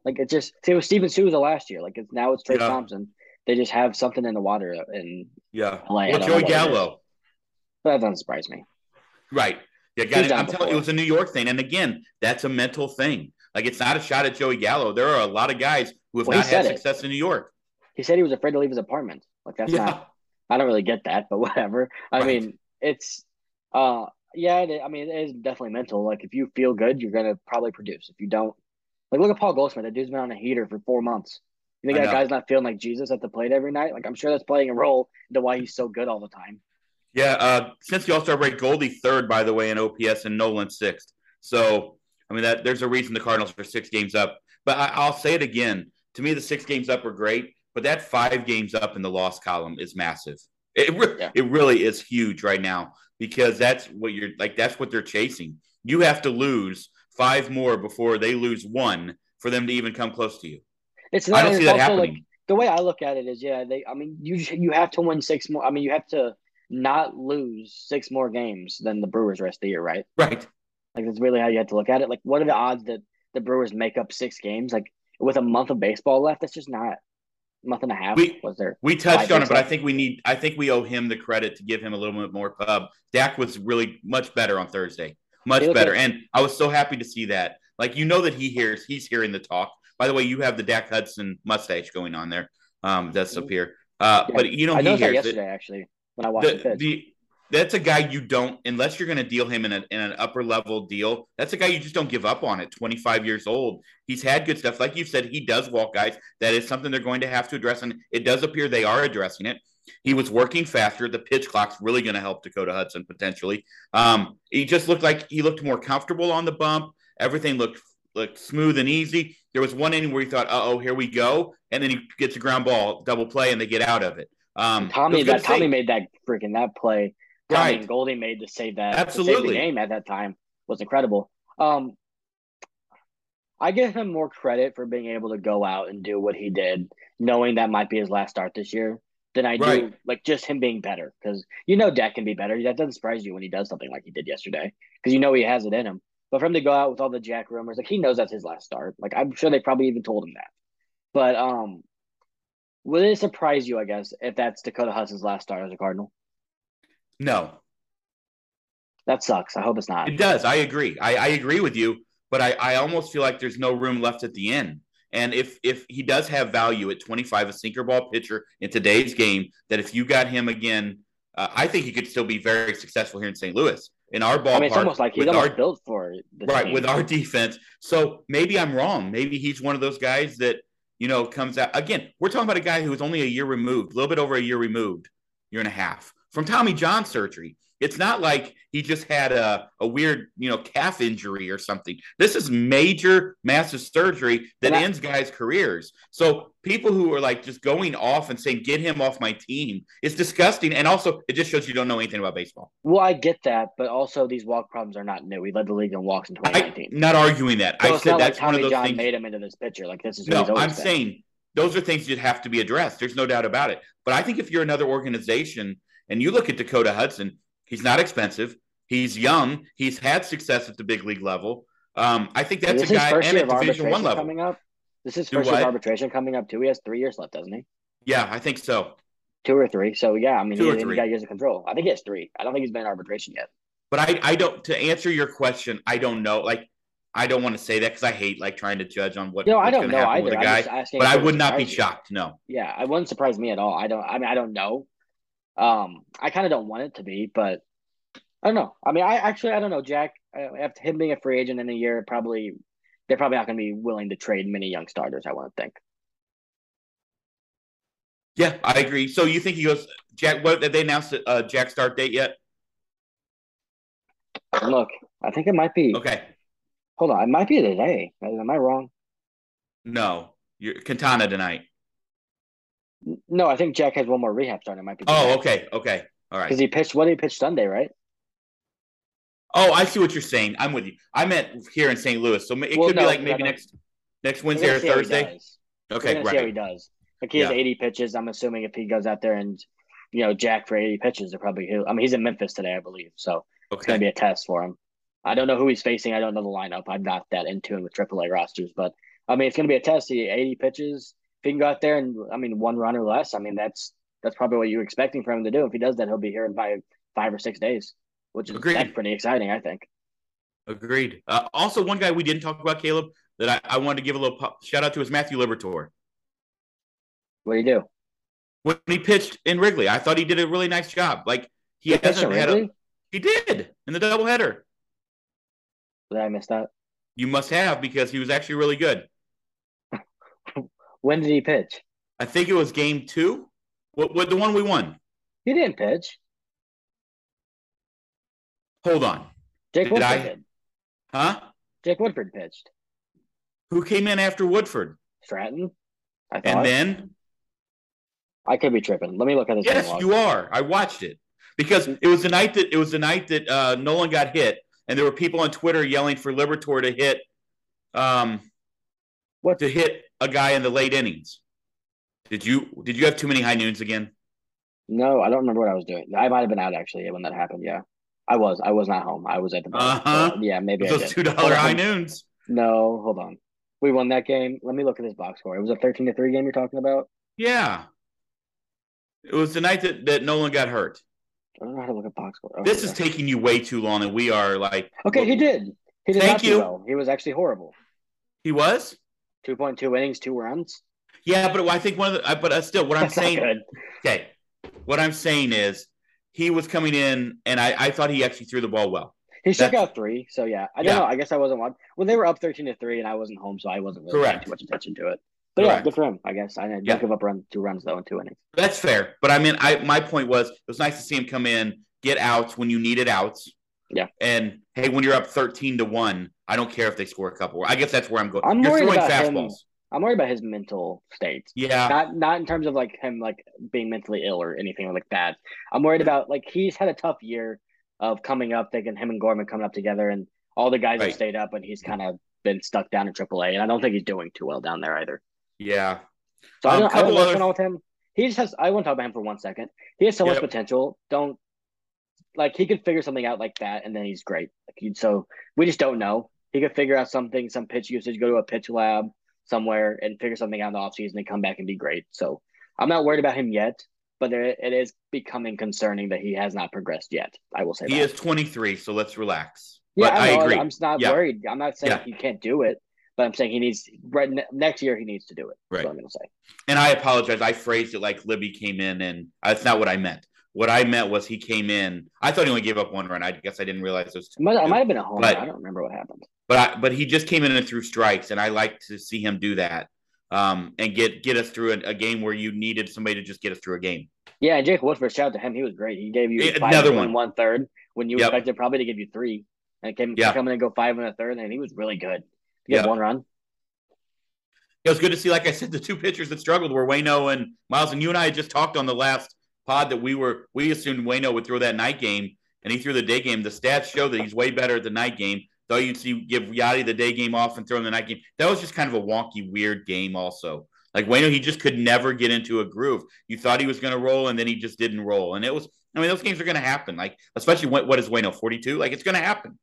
Like it just it was Steven Souza last year. Like it's now it's Trey Yeah. Thompson. They just have something in the water, and Yeah. LA, Well, Joey what it is. Gallo. that doesn't surprise me. Right. Yeah, got it. I'm telling you, it was a New York thing. And again, that's a mental thing. Like it's not a shot at Joey Gallo. There are a lot of guys who have Well, not had it. success in New York. He said he was afraid to leave his apartment. Like that's yeah. not. I don't really get that, but whatever. I Right. mean, it's uh yeah, I mean, it is definitely mental. Like if you feel good, you're gonna probably produce. If you don't, like look at Paul Goldschmidt. That dude's been on a heater for four months. You think that guy's not feeling like Jesus at the plate every night? Like I'm sure that's playing a role into why he's so good all the time. Yeah, uh, since the All Star break, Goldie third, by the way, in OPS, and Nolan sixth. So, I mean, that there's a reason the Cardinals are six games up. But I, I'll say it again. To me, the six games up are great, but that five games up in the loss column is massive. It, re- Yeah. it really is huge right now because that's what you're like. That's what they're chasing. You have to lose five more before they lose one for them to even come close to you. It's I not. don't see that happening. like the way I look at it is, yeah, they. I mean, you you have to win six more. I mean, you have to not lose six more games than the Brewers rest of the year, right? right. Like that's really how you have to look at it. Like, what are the odds that the Brewers make up six games? Like with a month of baseball left, that's just not month and a half. We- was there? We touched on it, games but I think we need. I think we owe him the credit to give him a little bit more pub. Dak was really much better on Thursday, much better, and I was so happy to see that. Like you know that he hears, he's hearing the talk. By the way, you have the Dak Hudson mustache going on there. Um, that's up here. Uh, Yeah. but you know I he hears it. yesterday actually when I watched The, the, that's a guy you don't unless you're going to deal him in, a, in an upper level deal. That's a guy you just don't give up on at 25 years old. He's had good stuff, like you said. He does walk guys. That is something they're going to have to address, and it does appear they are addressing it. He was working faster. The pitch clock's really going to help Dakota Hudson potentially. Um, he just looked like he looked more comfortable on the bump. Everything looked looked smooth and easy. There was one inning where he thought, "Uh oh, here we go," and then he gets a ground ball, double play, and they get out of it. Um, Tommy, it was good that. Tommy made that freaking that play. Tommy Right. and Goldy made to save that to save Absolutely. the game at that time was incredible. Um, I give him more credit for being able to go out and do what he did, knowing that might be his last start this year, than I do Right. like just him being better. Because you know Dak can be better. That doesn't surprise you when he does something like he did yesterday, because you know he has it in him. But for him to go out with all the Jack rumors, like he knows that's his last start. Like I'm sure they probably even told him that. But um, would it surprise you? I guess if that's Dakota Hudson's last start as a Cardinal. No, That sucks. I hope it's not. It does. I agree. I, I agree with you, but I, I almost feel like there's no room left at the end. And if if he does have value at 25, a sinker ball pitcher in today's game, that if you got him again, uh, I think he could still be very successful here in St. Louis in our ballpark. I mean, it's almost like he's almost our- built for this right team. with our defense. So maybe I'm wrong. Maybe he's one of those guys that you know comes out again. We're talking about a guy who is only a year removed, a little bit over a year removed, year and a half from Tommy John surgery. It's not like he just had a, a weird, you know, calf injury or something. This is major, massive surgery that I- ends guys' careers. So people who are like just going off and saying, "Get him off my team," it's disgusting. And also, it just shows you don't know anything about baseball. Well, I get that, but also these walk problems are not new. We led the league in walks in I'm 2019. not arguing that. so I said not like that's one of those John things. made him into this pitcher. Like this is No, I'm been. saying those are things that have to be addressed. There's no doubt about it. But I think if you're another organization and you look at Dakota Hudson, he's not expensive. He's young. He's had success at the big league level. Um, I think that's a guy and at Division One arbitration level. coming up. This is first year arbitration coming up too. He has three years left, doesn't he? Yeah, I think so. Two or three. So yeah, I mean, Two he, he got years of control. I think he has three. I don't think he's been in arbitration yet. But I, I don't. To answer your question, I don't know. Like, I don't want to say that because I hate like trying to judge on what. No, I don't know either. with a I'm guy. But I would not be shocked. No. Yeah, it wouldn't surprise me at all. I don't. I mean, I don't know. Um, I kind of don't want it to be, but I don't know. I mean, I actually I don't know. Jack, uh, after him being a free agent in a year, probably they're probably not going to be willing to trade many young starters. I want to think. Yeah, I agree. So you think he goes Jack? What have they announce? a uh, Jack start date yet? Look, I think it might be. Okay. Hold on, it might be today. Am I wrong? No, you're Quintana tonight. No, I think Jack has one more rehab start. It might be. Oh, okay, okay, all right. Because he pitched. What did he pitch Sunday? Right. Oh, I see what you're saying. I'm with you. I meant here in St. Louis, so it Well, could be like maybe next next Wednesday or see how he Thursday. Okay, gonna see how he does. Like he has Yeah. 80 pitches. I'm assuming if he goes out there and, you know, Jack for 80 pitches, they're probably. I mean, he's in Memphis today, I believe. So it's gonna be a test for him. I don't know who he's facing. I don't know the lineup. I'm not that in tune with AAA rosters, but I mean, it's gonna be a test. He 80 pitches. If he can go out there and, I mean, one run or less, I mean, that's that's probably what you're expecting for him to do. If he does that, he'll be here in five five or six days, which is Agreed. pretty exciting, I think. agreed. Uh, also, one guy we didn't talk about, Caleb, that I, I wanted to give a little pop, shout out to is Matthew Libertore. What do you do? When he pitched in Wrigley, I thought he did a really nice job. Like he He hasn't had a, he did in the doubleheader. Did I miss that? You must have because he was actually really good. When did he pitch? I think it was game two. What, what the one we won? He didn't pitch. Hold on. Jake Did Woodford I- did. Huh? Jake Woodford pitched. Who came in after Woodford? Stratton. I thought. And then I could be tripping. Let me look at this. Yes, you are. I watched it because it was the night that it was the night that uh, Nolan got hit, and there were people on Twitter yelling for Libertore to hit, um, What? to hit a guy in the late innings. Did you did you have too many high noons again? No, I don't remember what I was doing. I might have been out actually when that happened. Yeah, I was. I was not home. I was at the bar. Uh-huh. So, yeah, maybe Those two dollar high noons. No, hold on. We won that game. Let me look at this box score. It was a thirteen to three game you're talking about. Yeah, it was the night that, that Nolan got hurt. I don't know how to look at box score. Oh, This is taking you way too long, and we are like okay. He did. He did Thank not you. do well. He was actually horrible. He was. Two point two innings, two runs. Yeah, but I think one of the. But still, what I'm That's saying. Okay. What I'm saying is he was coming in and I, I thought he actually threw the ball well. He struck out three, so yeah. I don't Yeah. know. I guess I wasn't watching. Well, they were up thirteen to three, and I wasn't home, so I wasn't really Correct. paying too much attention to it. But yeah, Correct. good for him. I guess I don't Yeah. give up run two runs though in two innings. That's fair. But I mean I my point was it was nice to see him come in, get outs when you needed outs. Yeah. And hey, when you're up 13 to 1, I don't care if they score a couple. I guess that's where I'm going. I'm you're worried throwing about him. fastballs. I'm worried about his mental state. Yeah. Not not in terms of like him like being mentally ill or anything like that. I'm worried about like he's had a tough year of coming up, thinking him and Gorman coming up together, and all the guys Right. have stayed up, and he's kind of been stuck down in AAA, and I don't think he's doing too well down there either. yeah. So Um, I don't, I don't know what's other- going on with him. He just has. I want to talk about him for one second. He has so much potential. Don't like he could figure something out like that, and then he's great. Like so we just don't know. He could figure out something, some pitch usage, go to a pitch lab somewhere, and figure something out in the offseason and come back and be great. So I'm not worried about him yet, but there, it is becoming concerning that he has not progressed yet. I will say He that. is 23, so let's relax. Yeah, but I, I, agree. I'm just not Yeah. worried. I'm not saying Yeah. he can't do it, but I'm saying he needs right next year. He needs to do it. Right. what I'm going to say. and I apologize. I phrased it like Libby came in, and uh, that's not what I meant. What I meant was he came in. I thought he only gave up one run. I guess I didn't realize it was It might, it might have been a home. But- run. I don't remember what happened. But I, but he just came in and threw strikes, and I like to see him do that um, and get get us through a, a game where you needed somebody to just get us through a game. Yeah, and Jake Woodford, shout out to him. He was great. He gave you another one. one third when you Yep. expected probably to give you three. And came Yeah. come in and go five and a third, and he was really good. He Yeah. one run. It was good to see, like I said, the two pitchers that struggled were Waino and Miles. And you and I had just talked on the last pod that we were we assumed Waino would throw that night game, and he threw the day game. The stats show that he's way better at the night game. Though you'd see give Yadi the day game off and throw him the night game. That was just kind of a wonky, weird game. Also, like Waino, he just could never get into a groove. You thought he was going to roll, and then he just didn't roll. And it was, I mean, those games are going to happen. Like especially what, what is Waino forty two? Like it's going to happen.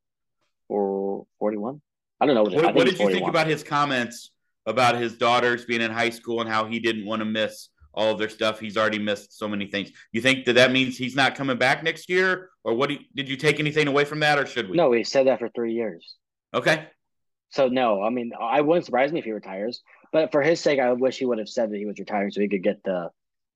Or forty one. I don't know what, it is. I What, did you think about his comments about his daughters being in high school and how he didn't want to miss all of their stuff? He's already missed so many things. You think that that means he's not coming back next year, or what? Do you, did you take anything away from that, or should we? No, he said that for three years. Okay. So no, I mean, I wouldn't surprise me if he retires. But for his sake, I wish he would have said that he was retiring so he could get the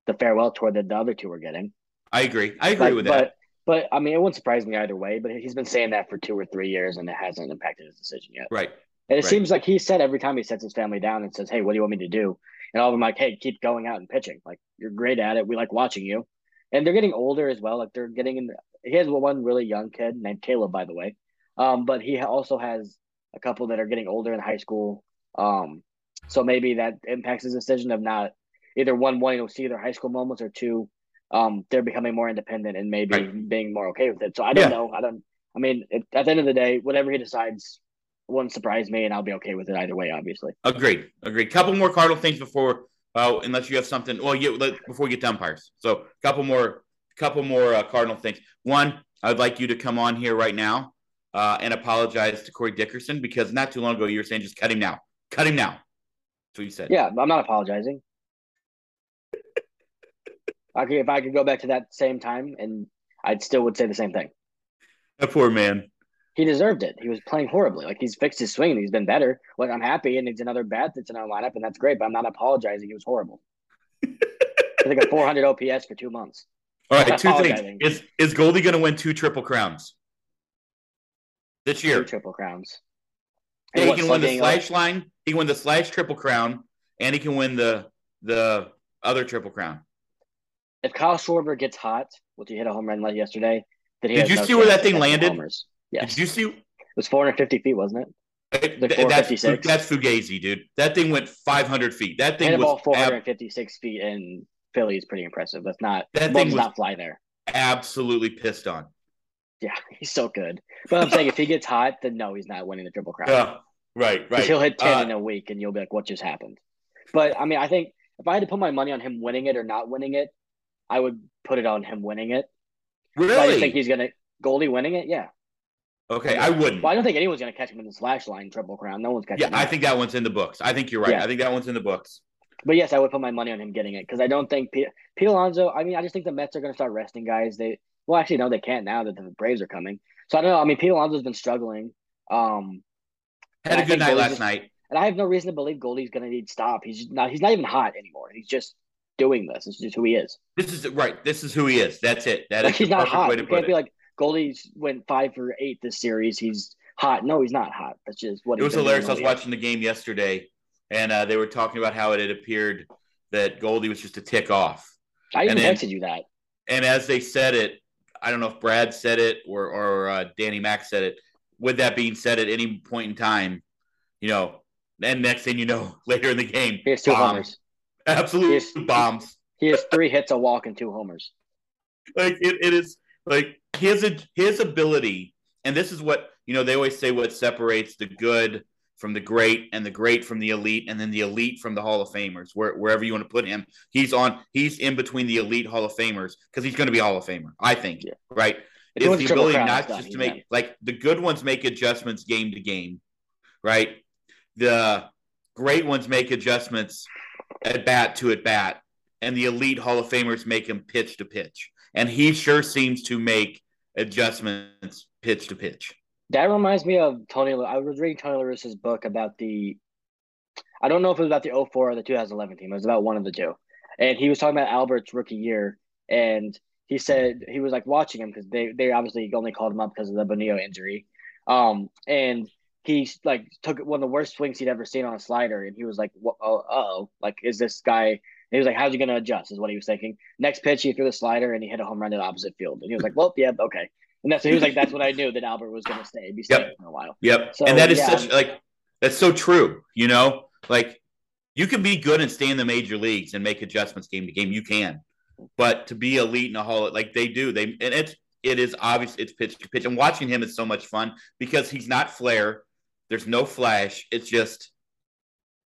the farewell tour that the other two were getting. I agree. I agree But, with but, that. but I mean, it wouldn't surprise me either way. But he's been saying that for two or three years, and it hasn't impacted his decision yet. right. And it Right. seems like he said every time he sets his family down and says, "Hey, what do you want me to do?" And all of them like, "Hey, keep going out and pitching. Like you're great at it. We like watching you." And they're getting older as well. Like they're getting in. He has one really young kid named Caleb, by the way. Um, but he also has a couple that are getting older in high school. Um, so maybe that impacts his decision of not either one wanting to see their high school moments or two, um, they're becoming more independent and maybe Right. being more okay with it. So I don't Yeah. know. I don't. I mean, it, at the end of the day, whatever he decides wouldn't surprise me, and I'll be okay with it either way. Obviously, Agreed. Agreed. Couple more Cardinal things before, uh, unless you have something. Well, you let, before we get to umpires. So, couple more, couple more uh, Cardinal things. One, I'd like you to come on here right now uh, and apologize to Corey Dickerson because not too long ago you were saying just cut him now, cut him now. That's what you said. yeah, I'm not apologizing. I could, if I could go back to that same time, and I'd still would say the same thing. That poor man. He deserved it. He was playing horribly. Like he's fixed his swing he's been better. Like I'm happy, and it's another bat that's in our lineup, and that's great. But I'm not apologizing. He was horrible. I think a 400 OPS for two months. All right, two Apologizing. things. Is is Goldy going to win two triple crowns this Two year? triple crowns. Yeah, And he what, can win the slugging, like- uh, slash line. He can win the slash triple crown, and he can win the the other triple crown. if Kyle Schwarber gets hot, which he hit a home run like yesterday, that he Did has you no see where that thing landed? homers. Yes, Did you see? it was 450 feet, wasn't it? It- Like that's 456? that's Fugazi, dude. That thing went 500 feet. That thing Hit a ball was ab- 456 feet in Philly is pretty impressive. That's not That thing does not fly there. absolutely pissed on. Yeah, he's so good. But I'm saying if he gets hot, then no, he's not winning the triple crown. Yeah, right, right. He'll hit 10 Uh, in a week and you'll be like, what just happened? But I mean, I think if I had to put my money on him winning it or not winning it, I would put it on him winning it. really? I think he's going to, Goldy winning it, yeah. Okay, I wouldn't. Well, I don't think anyone's going to catch him in the slash line triple crown. No one's catching him. Yeah, I think that one's in the books. I think you're right. Yeah. I think that one's in the books. But yes, I would put my money on him getting it because I don't think Pete, Pete Alonso, I mean, I just think the Mets are going to start resting guys. They, well, actually, no, they can't now that the Braves are coming. So I don't know. I mean, Pete Alonso's been struggling. Um, Had a good night Goldy's last just- night. And I have no reason to believe Goldy's going to need stop. He's just not. He's not even hot anymore. He's just doing this. It's just who he is. This is right. This is who he is. That's it. That Like is he's not hot. way to You can't be it. like Goldy's went five for eight this series. He's hot. No, he's not hot. That's just what It was hilarious. I was watching the game yesterday, and uh, they were talking about how it had appeared that Goldy was just a tick off. I even and texted you that. And as they said it, I don't know if Brad said it or or uh, Danny Mac said it. With that being said, at any point in time, you know, and next thing you know, later in the game, He has two bomb. homers. absolute He bombs. He has three hits, a walk, and two homers. like it, it is like his his ability and this is what you know they always say what separates the good from the great and the great from the elite and then the elite from the hall of famers where, wherever you want to put him he's on he's in between the elite hall of famers because he's going to be hall of famer i think Yeah. right If he is wins the ability Crown, not it's just to make done. like the good ones make adjustments game to game right the great ones make adjustments at bat to at bat and the elite Hall of Famers make him pitch to pitch. And he sure seems to make adjustments pitch to pitch. That reminds me of Tony. I was reading Tony La Russa's book about the. I don't know if it was about the 04 or the 2011 team. It was about one of the two, and he was talking about Albert's rookie year, and he said he was like watching him because they they obviously only called him up because of the Bonilla injury, um, and he like took one of the worst swings he'd ever seen on a slider, and he was like, "Wha- "Oh, oh, like is this guy?" And he was like, "How's he going to adjust?" Is what he was thinking. Next pitch, he threw the slider and he hit a home run to the opposite field, and he was like, "Well, yeah, okay." And that's he was like, "That's what I knew that Albert was going to stay, be staying for a while." Yep. So, and that is yeah. such like that's so true, you know? Like you can be good and stay in the major leagues and make adjustments game to game. You can. But to be elite in a hall like they do, they and it's it is obvious it's pitch to pitch. And watching him is so much fun because he's not flair. There's no flash. It's just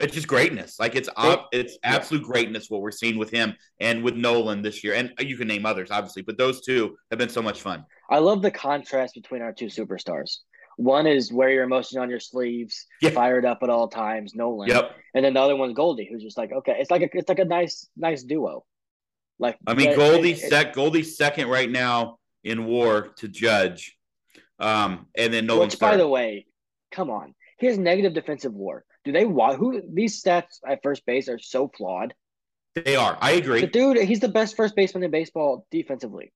it's just greatness. Like it's op, it's absolute greatness what we're seeing with him and with Nolan this year. And you can name others, obviously, but those two have been so much fun. I love the contrast between our two superstars. One is wear your emotions on your sleeves, Yeah. fired up at all times, Nolan. Yep. And then the other one's Goldy, who's just like, okay, it's like a it's like a nice nice duo. Like I mean, but- Goldy's it- it- sec Goldy's second right now in WAR to Judge, um, and then Nolan's which by the way, come on, he has negative defensive WAR. Do they want who these stats at first base are so flawed? they are. I agree. The dude, he's the best first baseman in baseball defensively.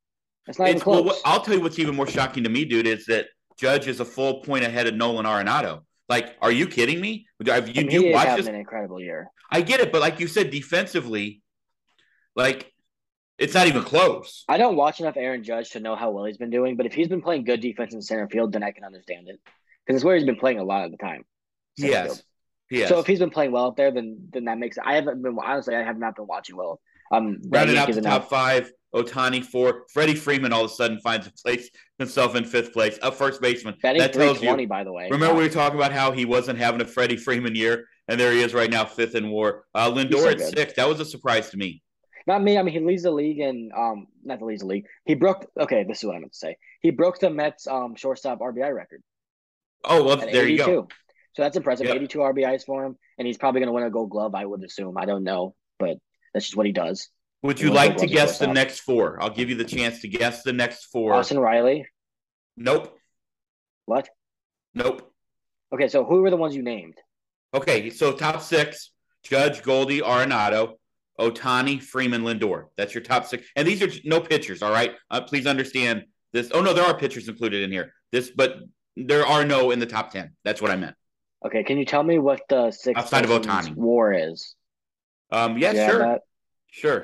That's not It's, well, close. what, I'll tell you what's even more shocking to me, dude, is that Judge is a full point ahead of Nolan Arenado. Like, are you kidding me? Have you, I mean, you he is this? an incredible year. I get it, but like you said, defensively, like it's not even close. I don't watch enough Aaron Judge to know how well he's been doing, but if he's been playing good defense in center field, then I can understand it because it's where he's been playing a lot of the time. Yes. field. Yes. So if he's been playing well up there, then then that makes. I haven't been honestly. I have not been watching well. Um, Rounding out the top five, Ohtani four. Freddie Freeman all of a sudden finds a place himself in fifth place, a first baseman. batting that tells you. By the way, Remember, Wow. we were talking about how he wasn't having a Freddie Freeman year, and there he is right now, fifth in WAR. Uh, Lindor so at good. six. That was a surprise to me. not me. I mean, he leads the league in um, not the leads the league. He broke. Okay, this is what I meant to say. He broke the Mets um shortstop RBI record. Oh well, there you 82. go. So that's impressive. Yep. 82 RBIs for him, and he's probably going to win a Gold Glove. I would assume. I don't know, but that's just what he does. Would you like to guess the next four? I'll give you the chance to guess the next four. Austin Riley. Nope. What? Nope. Okay, so who were the ones you named? Okay, so top six: Judge, Goldy, Arenado, Ohtani, Freeman, Lindor. That's your top six, and these are no pitchers. All right, uh, please understand this. Oh no, there are pitchers included in here. This, but there are no in the top ten. That's what I meant. Okay, can you tell me what the six Outside of Ohtani. war is? Um, yeah, sure, that? sure.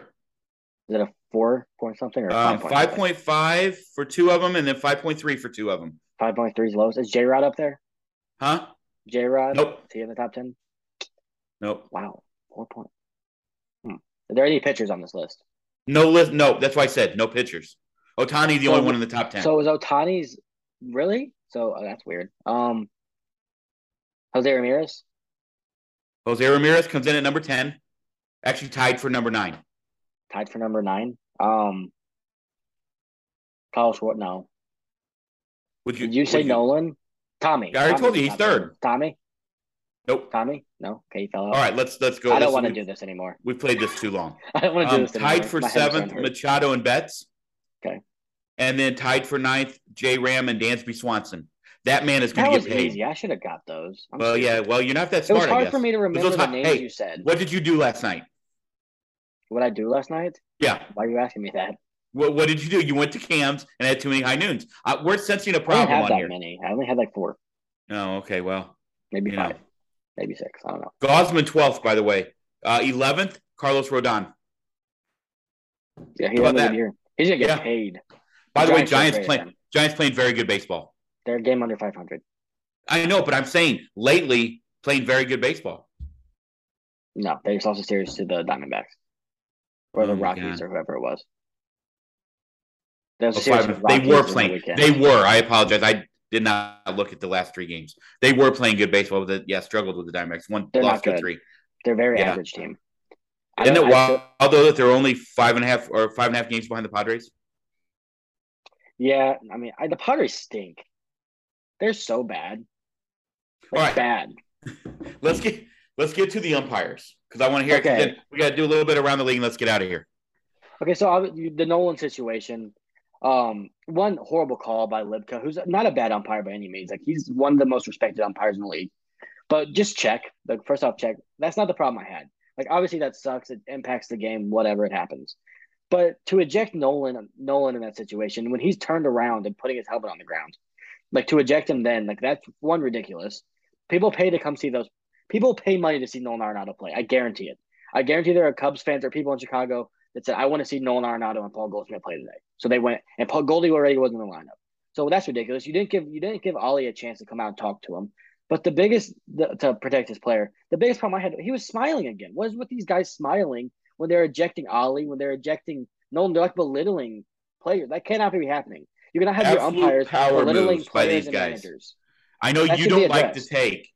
Is it a four point something or Um, five point 5.5 for two of them and then 5.3 for two of them. five point three is lowest. Is J Rod up there? Huh? J Rod? Nope. Is he in the top ten? Nope. Wow, four point. Hmm. Are there any pitchers on this list? No list. No, that's why I said no pitchers. Ohtani, the So- only one in the top 10. So is Ohtani's really? So oh, that's weird. Um, Jose Ramirez. Jose Ramirez comes in at number 10, actually tied for number nine. tied for number nine. Um, Kyle Schwartz. No, Would you, did you say Nolan? Tommy. I already Tommy's told you, he's third. Tommy. Nope. Tommy. No. Okay, he fell out. All right, let's let's go. I don't want to do this anymore. We played this too long. I don't want to do Um, this anymore. tied for My seventh, starting to hurt. Machado and Betts. Okay. And then tied for ninth, J Ram and Dansby Swanson. That man is going to get paid. easy. I should have got those. I'm Well, yeah. Well, you're not that smart. It was I hard guess. for me to remember those the names hey, you said. What did you do last night? What I do last night? Yeah. Why are you asking me that? What, what did you do? You went to Cam's and had too many high noons. Uh, we're sensing a I didn't problem have on that here. many. I only had like four, Oh, okay. Well, maybe You know. five, maybe six. I don't know. Gausman 12th, by the way. Uh, 11th, Carlos Rodon. Yeah, he had a good year. He's gonna get Yeah. paid. By the way, Giants are Giants playing. Giants playing very good baseball. They're a game under 500. I know, but I'm saying lately playing very good baseball. No, they just lost a series to the Diamondbacks or the Oh Rockies God. or whoever it was. There was Oh, series five- with they were in the playing. They were. I apologize. I did not look at the last three games. They were playing good baseball. With it, yeah, struggled with the Diamondbacks. One They're lost to three. They're very Yeah. average team. I Isn't it I feel- wild though that they're only five and a half or five and a half games behind the Padres? Yeah, I mean, I, the Padres stink. They're so bad. Like, All right. bad. Let's get let's get to the umpires because I want to hear. Okay. we got to do a little bit around the league. and Let's get out of here. Okay, so I, the Nolan situation. Um, one horrible call by Libka, who's not a bad umpire by any means. Like he's one of the most respected umpires in the league. But just check. Like first off, check. That's not the problem I had. Like obviously that sucks. It impacts the game. Whatever it happens. But to eject Nolan, Nolan in that situation when he's turned around and putting his helmet on the ground, like to eject him then, like that's one ridiculous. People pay to come see those. People pay money to see Nolan Arenado play. I guarantee it. I guarantee there are Cubs fans or people in Chicago that said, "I want to see Nolan Arenado and Paul Goldschmidt play today." So they went, and Paul Goldy already wasn't in the lineup. So that's ridiculous. You didn't give you didn't give Ollie a chance to come out and talk to him. But the biggest the, to protect his player, the biggest problem I had, he was smiling again. What is with these guys smiling when they're ejecting Ollie, when they're ejecting Nolan? They're like belittling players. That cannot be happening. You're gonna have Absolute your umpires power moves by these guys. managers. I know That you don't like to take,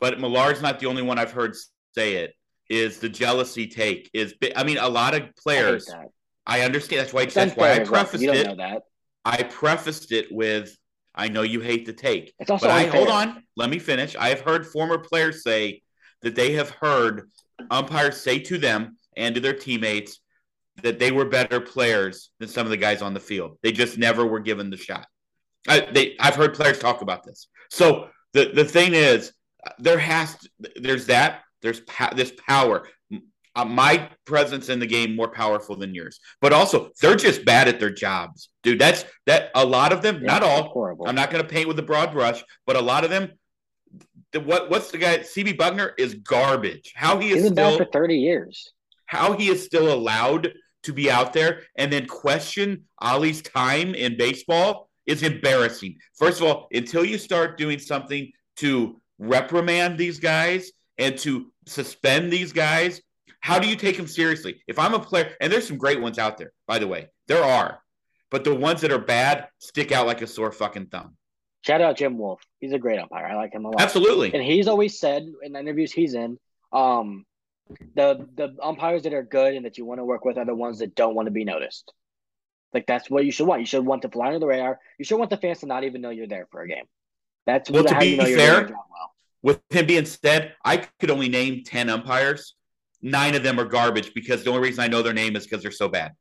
but Millar's not the only one I've heard say it. Is the jealousy take? Is I mean, a lot of I players. that. I understand. That's why. It's That's why I unfair as well, 'cause prefaced You don't it. know that. I prefaced it with, "I know you hate the take." It's also But I hold on. Let me finish. I have heard former players say that they have heard umpires say to them and to their teammates that they were better players than some of the guys on the field. They just never were given the shot. I, they, I've heard players talk about this. So the the thing is, there has to, there's that there's pa- this power. Uh, my presence in the game more powerful than yours, but also they're just bad at their jobs, dude. That's that. A lot of them, Yeah, not all. horrible. I'm not going to paint with a broad brush, but a lot of them. The, what what's the guy? CB Bucknor is garbage. How he is He's still for thirty years. how he is still allowed to be out there and then question Ollie's time in baseball is embarrassing. First of all, until you start doing something to reprimand these guys and to suspend these guys, how do you take them seriously? If I'm a player, and there's some great ones out there, by the way, there are, but the ones that are bad stick out like a sore fucking thumb. Shout out Jim Wolf. He's a great umpire. I like him a lot. Absolutely. And he's always said in the interviews he's in, um, the the umpires that are good and that you want to work with are the ones that don't want to be noticed. Like that's what you should want. You should want to fly under the radar. You should want the fans to not even know you're there for a game. That's Well, to how be you know you're fair, well. With him being said, I could only name 10 umpires. Nine of them are garbage because the only reason I know their name is because they're so bad.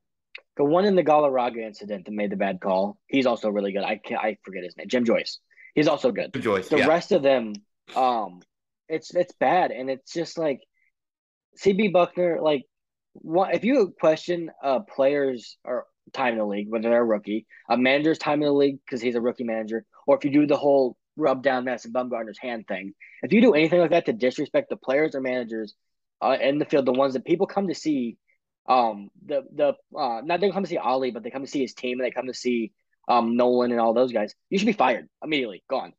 The one in the Galarraga incident that made the bad call, he's also really good. I can I forget his name. Jim Joyce. He's also good. Joyce, The yeah. rest of them, um, it's it's bad, and it's just like CB Bucknor. Like, what if you question a player's or time in the league, whether they're a rookie, a manager's time in the league because he's a rookie manager, or if you do the whole rub down Madison Bumgarner's hand thing, if you do anything like that to disrespect the players or managers uh, in the field, the ones that people come to see um the the uh not they come to see Ollie, but they come to see his team and they come to see um Nolan and all those guys. You should be fired immediately. Gone.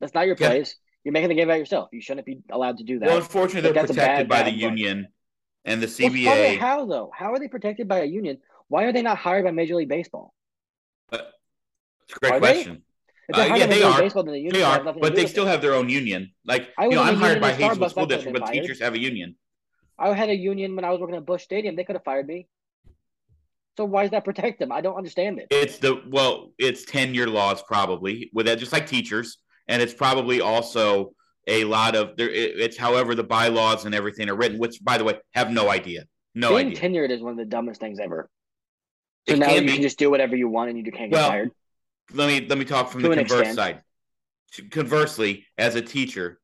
That's not your place. You're making the game about yourself. You shouldn't be allowed to do that. Well, unfortunately, they're protected bad, by the bad union and the Well, CBA. how though? How are they protected by a union? Why are they not hired by Major League Baseball? It's a great Are question. Uh, yeah, they are. Baseball, the union They are, but they still it. have their own union. Like I you know, I'm hired by Hazelwood School District, but fired. teachers have a union. I had a union when I was working at Busch Stadium. They could have fired me. So why does that protect them? I don't understand it. It's the well, it's ten year laws probably with that, just like teachers, and it's probably also a lot of there. It's however the bylaws and everything are written, which by the way, have no idea, no Being idea. tenured is one of the dumbest things ever. So It now can you be. can just do whatever you want and you can't get Well, fired. let me let me talk from To the converse extent. side. Conversely, as a teacher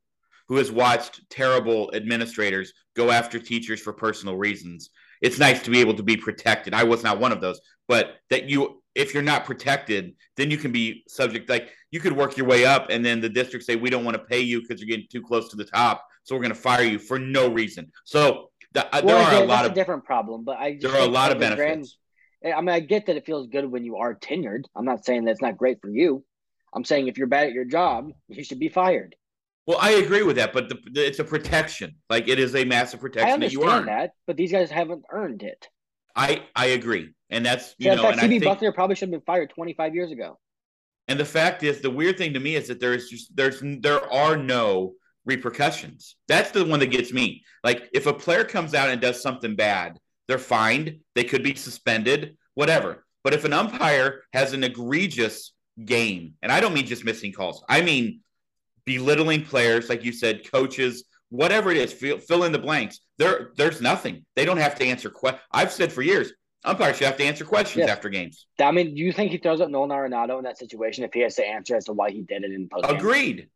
who has watched terrible administrators go after teachers for personal reasons, it's nice to be able to be protected. I was not one of those, but that you if you're not protected, then you can be subject like you could work your way up and then the district say we don't want to pay you because you're getting too close to the top, so we're going to fire you for no reason. So the, uh, there are a lot of a different problem, but I just there are a lot of a grand- benefits. I mean, I get that it feels good when you are tenured. I'm not saying that's not great for you. I'm saying if you're bad at your job, you should be fired. Well, I agree with that, but the, the, it's a protection. Like it is a massive I protection that you understand earn. that, but these guys haven't earned it. I I agree, and that's you Yeah, know, and fact, I CB think, Bucknor probably should have been fired 25 years ago. and the fact is, the weird thing to me is that there's just there's there are no repercussions. That's the one that gets me. Like if a player comes out and does something bad, they're fined. They could be suspended, whatever. But if an umpire has an egregious game, and I don't mean just missing calls, I mean belittling players, like you said, coaches, whatever it is, fill, fill in the blanks. There, there's nothing. They don't have to answer. questions. I've said for years, umpires should have to answer questions Yeah. after games. I mean, do you think he throws up Nolan Arenado in that situation if he has to answer as to why he did it in post? Agreed.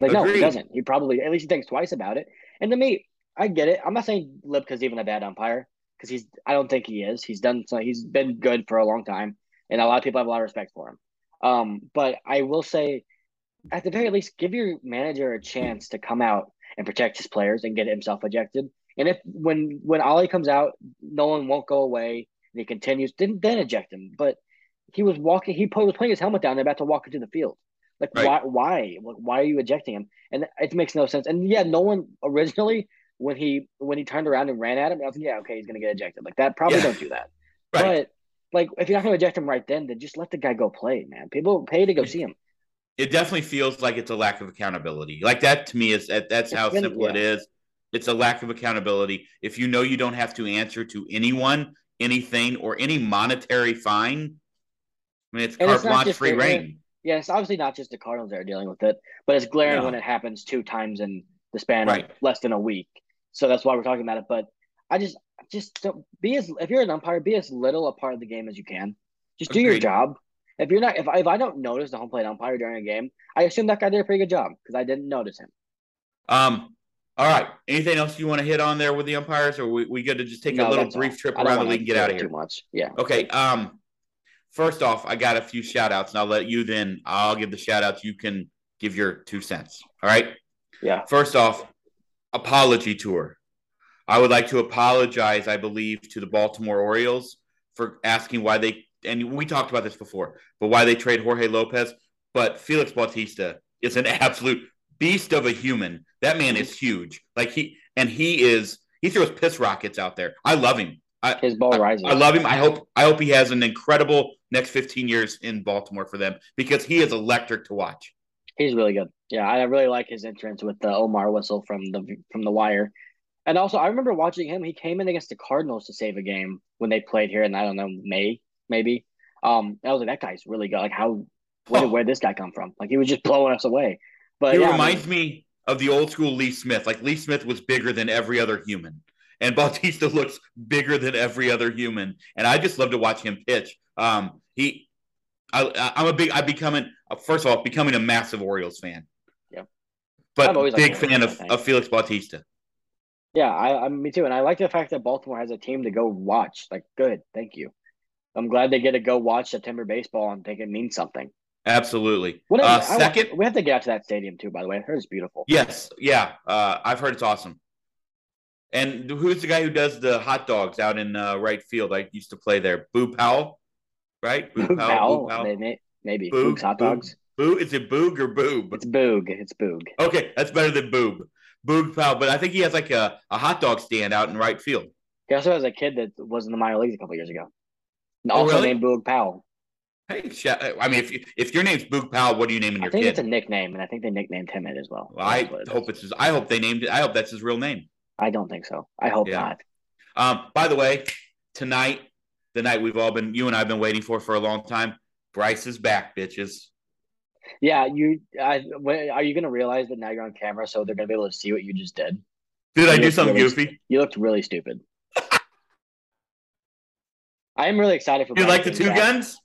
Like, no, he doesn't. He probably at least he thinks twice about it. And to me, I get it. I'm not saying Libka's even a bad umpire because he's. I don't think he is. He's done. So he's been good for a long time, and a lot of people have a lot of respect for him. Um, but I will say, at the very least, give your manager a chance to come out and protect his players and get himself ejected. And if when when Ollie comes out, Nolan won't go away and he continues, didn't then eject him. But he was walking. He was putting his helmet down. They're about to walk into the field. Like Right. why? Why? Why are you ejecting him? And it makes no sense. And yeah, no one originally when he when he turned around and ran at him, I was like, yeah, okay, he's gonna get ejected. Like that. Probably Yeah. don't do that. Right. But like, if you're not gonna eject him right then, then just let the guy go play, man. People pay to go see him. it definitely feels like it's a lack of accountability. Like that to me is that that's how been- simple it yeah. is. It's a lack of accountability. If you know you don't have to answer to anyone, anything, or any monetary fine, I mean it's And carte blanche free the- reign. Yeah, it's obviously not just the Cardinals that are dealing with it, but it's glaring No. when it happens two times in the span Right. of less than a week. So that's why we're talking about it. But I just just don't be as if you're an umpire, be as little a part of the game as you can. Just do your job. If you're not, if I, if I don't notice the home plate umpire during a game, I assume that guy did a pretty good job because I didn't notice him. Um, all right. Anything else you want to hit on there with the umpires, or we, we good to just take No, a little brief all. trip around the league and get out of here? Too much, yeah. Okay. Um, first off, I got a few shout outs, and I'll let you then. I'll give the shout outs. You can give your two cents. All right. Yeah. First off, apology tour. I would like to apologize, I believe, to the Baltimore Orioles for asking why they, and we talked about this before, but why they trade Jorge Lopez. But Felix Bautista is an absolute beast of a human. That man is huge. Like he, and he is, he throws piss rockets out there. I love him. I, His ball rises. I love him. I hope I hope he has an incredible next 15 years in Baltimore for them because he is electric to watch. He's really good. Yeah, I really like his entrance with the Omar whistle from the from the wire. And also, I remember watching him. He came in against the Cardinals to save a game when they played here in I don't know May maybe. Um, I was like, that guy's really good. Like, how where did Oh. where did this guy come from? Like, he was just blowing us away. But he yeah, I reminds mean, me of the old school Lee Smith. Like Lee Smith was bigger than every other human, and Bautista looks bigger than every other human. And I just love to watch him pitch. Um, he, I, I'm a big. I'm becoming first of all becoming a massive Orioles fan. Yeah. but liked big fan of, of Felix Bautista. yeah, I, I me too. And I like the fact that Baltimore has a team to go watch. Like, good, thank you. I'm glad they get to go watch September baseball and think it means something. Absolutely. What Uh, second, we have to get out to that stadium too. By the way, I heard it's beautiful. yes, yeah. Uh, I've heard it's awesome. And who's the guy who does the hot dogs out in uh, right field? I used to play there. Boo Powell, right? Boo Powell, maybe, maybe. Boog, Boog's hot dogs. Boo, is it Boog or Boob? It's Boog. It's Boog. Okay, that's better than Boob. Boog Powell, but I think he has like a, a hot dog stand out in right field. He also has a kid that was in the minor leagues a couple years ago. And Oh, also really? named Boog Powell. Hey, I mean, if you, if your name's Boog Powell, what are you naming I your I think kid? it's a nickname, and I think they nicknamed him it as well. Well, I it hope is. it's his, I hope they named it. I hope that's his real name. I don't think so. I hope Yeah. not. Um, by the way, tonight, the night we've all been, you and I've been waiting for for a long time. Bryce is back, bitches. Yeah, you. I, when, are you going to realize that now you're on camera, so they're going to be able to see what you just did? Did I do something really goofy? You looked really stupid. I am really excited for. You Bryce like the two back. guns?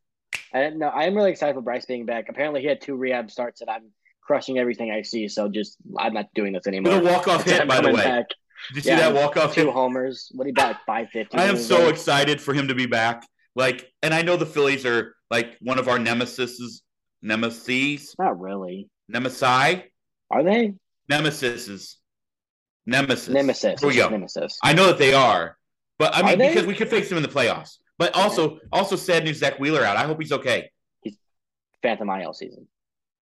I no, I am really excited for Bryce being back. Apparently, he had two rehab starts, and I'm crushing everything I see. So just, I'm not doing this anymore. A walk off hit, by the way. back. Did you see that walk off hit? Two homers. What he like five fifty. I am so excited for him to be back. Like, and I know the Phillies are like one of our nemesis, nemesis, Not really. nemesi, Are they? nemesises, nemesis. Nemesis. Here we go. Nemesis. I know that they are, but I mean because we could face them in the playoffs. But also, also sad news: Zack Wheeler out. I hope he's okay. He's phantom IL season.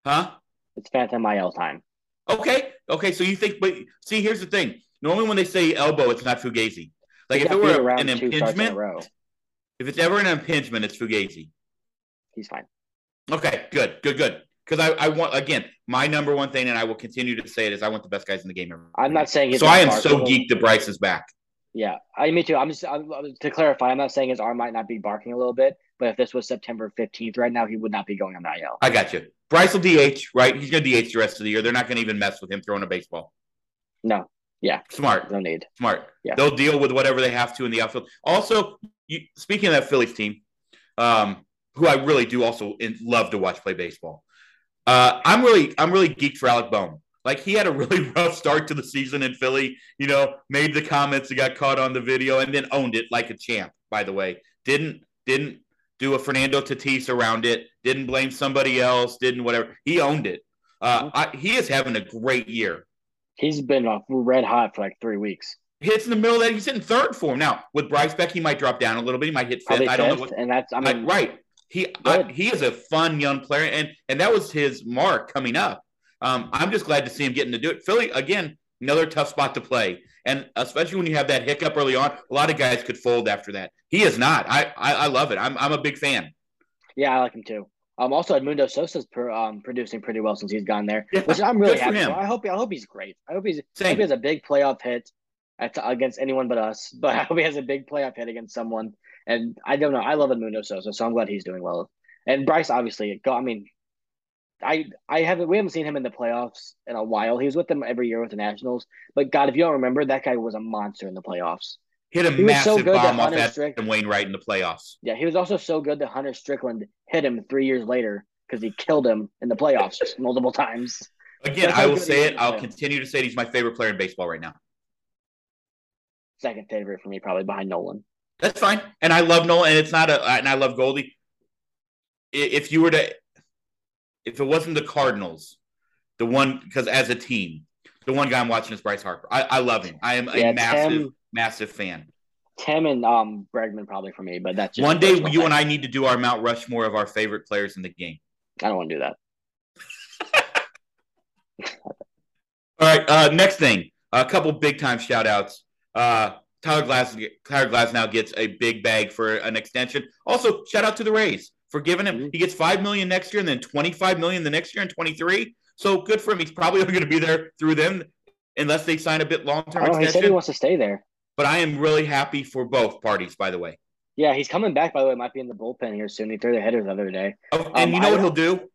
Huh? It's Phantom IL time. Okay. Okay. So you think? But see, here's the thing. Normally, when they say elbow, it's not fugazi. Like if it were an two starts in a impingement, if it's ever an impingement, it's fugazi. He's fine. Okay, good, good, good. Because I, I want again, my number one thing, and I will continue to say it is I want the best guys in the game. Every I'm not saying he's so I am so geeked that Bryce is back. Yeah, I me too. I'm just I'm, to clarify. I'm not saying his arm might not be barking a little bit, but if this was September 15th right now, he would not be going on the IL. I got you. Bryce will DH, right? He's going to DH the rest of the year. They're not going to even mess with him throwing a baseball. No, Yeah. Smart, no need. smart. Yeah. They'll deal with whatever they have to in the outfield. Also, you, speaking of that Phillies team, um, who I really do also in, love to watch play baseball. Uh, I'm really, I'm really geeked for Alec Bohm. Like he had a really rough start to the season in Philly. You know, made the comments that got caught on the video, and then owned it like a champ. By the way, didn't didn't do a Fernando Tatis around it. Didn't blame somebody else. Didn't whatever. He owned it. Uh, I, he is having a great year. He's been uh, red hot for like three weeks. Hits in the middle of that. He's hitting third form now. With Bryce Beck, he might drop down a little bit. He might hit fifth. I don't know what. and that's I I- mean right. He I, he is a fun young player, and and that was his mark coming up. Um, I'm just glad to see him getting to do it. Philly again, another tough spot to play, and especially when you have that hiccup early on, a lot of guys could fold after that. He is not. I I, I love it. I'm I'm a big fan. yeah, I like him too. Um, also Edmundo Sosa's per, um producing pretty well since he's gone there, Yeah, which I'm really happy. him. For. I hope I hope he's great. I hope he's I hope he has a big playoff hit at, against anyone but us. But I hope he has a big playoff hit against someone. And I don't know. I love Edmundo Sosa, so I'm glad he's doing well. And Bryce, obviously, go. I mean, I I haven't we haven't seen him in the playoffs in a while. He was with them every year with the Nationals. But God, if you don't remember, that guy was a monster in the playoffs. Hit a He so massive good that bomb off that Strick- and Wainwright in the playoffs. Yeah, he was also so good that Hunter Strickland hit him three years later because he killed him in the playoffs multiple times. Again, I will say it. I'll continue to say it. he's my favorite player in baseball right now. Second favorite for me, probably behind Nolan. That's fine. And I love Nolan, and it's not a, and I love Goldy. If you were to, if it wasn't the Cardinals, the one, because as a team, the one guy I'm watching is Bryce Harper. I, I love him. I am a massive, Tim- massive fan. Tim and um Bregman probably for me, but that's just One day, you and I need to do our Mount Rushmore of our favorite players in the game. I don't want to do that. All right. Uh, next thing, a couple big time shout outs. Uh, Tyler Glass, Tyler Glasnow gets a big bag for an extension. Also, shout out to the Rays for giving him. Mhm. He gets five million next year, and then twenty five million the next year and twenty three. So good for him. He's probably only going to be there through them, unless they sign a bit long term Oh, he said he wants to stay there. But I am really happy for both parties. By the way, Yeah, he's coming back. By the way, might be in the bullpen here soon. He threw the header the other day. oh, and Um, you know I- what he'll do?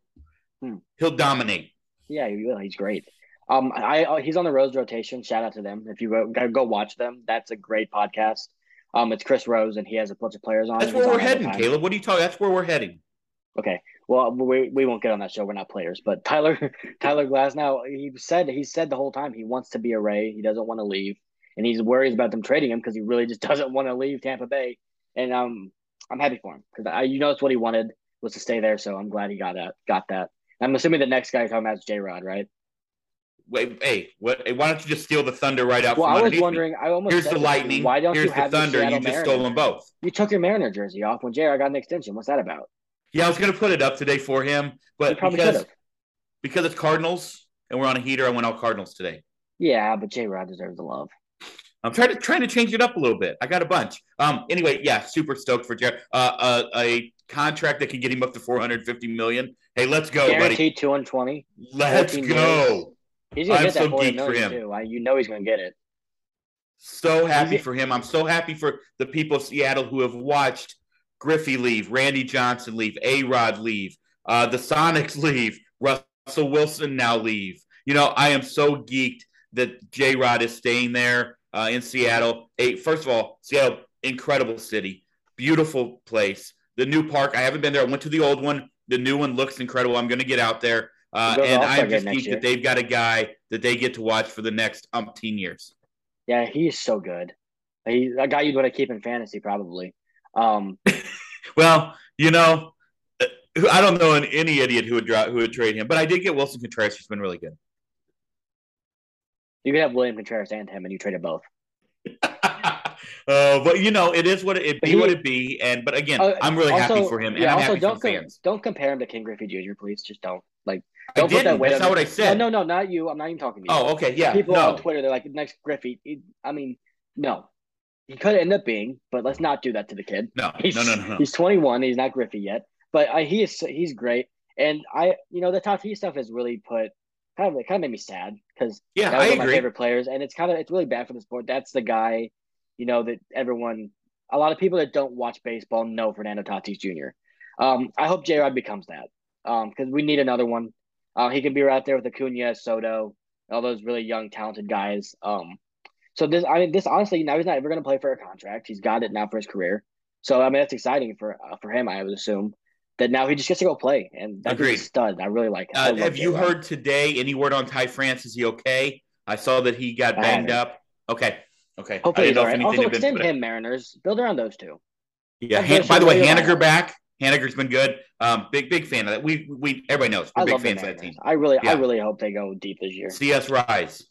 Hmm. He'll dominate. Yeah, he will. He's great. Um, I I- he's on the Rose rotation. Shout out to them. If you go, go watch them, that's a great podcast. Um, it's Chris Rose, and he has a bunch of players on. That's where we're heading. Caleb. What are you talking? That's where we're heading. Okay. Well, we, we won't get on that show. We're not players. But Tyler Tyler Glasnow he said he said the whole time he wants to be a Ray. He doesn't want to leave, and he's worried about them trading him because he really just doesn't want to leave Tampa Bay. And um, I'm happy for him because I you know it's what he wanted was to stay there. So I'm glad he got that. Got that. I'm assuming the next guy you're talking about is J Rod, right? Wait, hey, what? Hey, why don't you just steal the thunder right out Well, I was underneath me? wondering. I almost Here's said the this to you, lightning. Why don't Here's you have the thunder. Seattle You just Mariners stole them both. You took your Mariner jersey off when J.R. got an extension. What's that about? Yeah, I was gonna put it up today for him, but because because it's Cardinals and we're on a heater, I went all Cardinals today. Yeah, but J. Rod deserves the love. I'm trying to trying to change it up a little bit. I got a bunch. Um. Anyway, yeah, super stoked for Jared. Uh, uh, a contract that can get him up to 450 million. Hey, let's go, buddy. Guaranteed 220. Let's 14 go. He's gonna I'm get that so 40 geeked for him. too. I, you know he's gonna get it. So happy for him. I'm so happy for the people of Seattle who have watched Griffey leave, Randy Johnson leave, A Rod leave, uh, the Sonics leave, Russell Wilson now leave. You know, I am so geeked that J Rod is staying there uh, in Seattle. First of all, Seattle, incredible city, beautiful place. The new park, I haven't been there. I went to the old one. The new one looks incredible. I'm going to get out there. Uh, and I'm just geeked that they've got a guy that they get to watch for the next umpteen years. Yeah, he's so good. He a guy you'd want to keep in fantasy probably. Um, Well, you know, uh, I don't know an, any idiot who would draw, who would trade him, but I did get Willson Contreras. He's been really good. you could have William Contreras and him, and you traded both. uh, but you know, it is what it, it be. he- what it be, and but again, Uh, I'm really happy for him, and yeah, I'm also happy don't for com- fans. don't compare him to King Griffey Jr. Please, just don't like. I Don't put that didn't. weight That's not what I said. No, no, no, not you. I'm not even talking to you. Oh, okay, yeah, People no, on Twitter, they're like next Griffey. He- I mean, no, he could end up being, but let's not do that to the kid. no, He's, no, no, no, no. He's 21. He's not Griffey yet, but I, he is. He's great, and I, you know, the Tatis stuff has really put kind of it kind of made me sad because Yeah, that was I one of my favorite players, and it's kind of it's really bad for the sport. That's the guy, you know, that everyone, a lot of people that don't watch baseball know Fernando Tatis Jr. Um, I hope J Rod becomes that, um, because we need another one. Uh, he can be right there with Acuna, Soto, all those really young, talented guys. Um, so this, I mean, this honestly, now he's not ever going to play for a contract. He's got it now for his career. So I mean, that's exciting for uh, for him. I would assume that now he just gets to go play, and that's a stud. I really like. Him. I Uh, love have you heard today any word on Ty France? Is he okay? I saw that he got banged up. Okay, okay. Hopefully I didn't know right. anything Also, been extend him, Mariners. Build around those two. Yeah. Han- by the way, Haniger back. Haniger's been good. Um, big big fan of that. We we everybody knows we're I big fans of that team. I really, I really hope they go deep this year. CS Rise.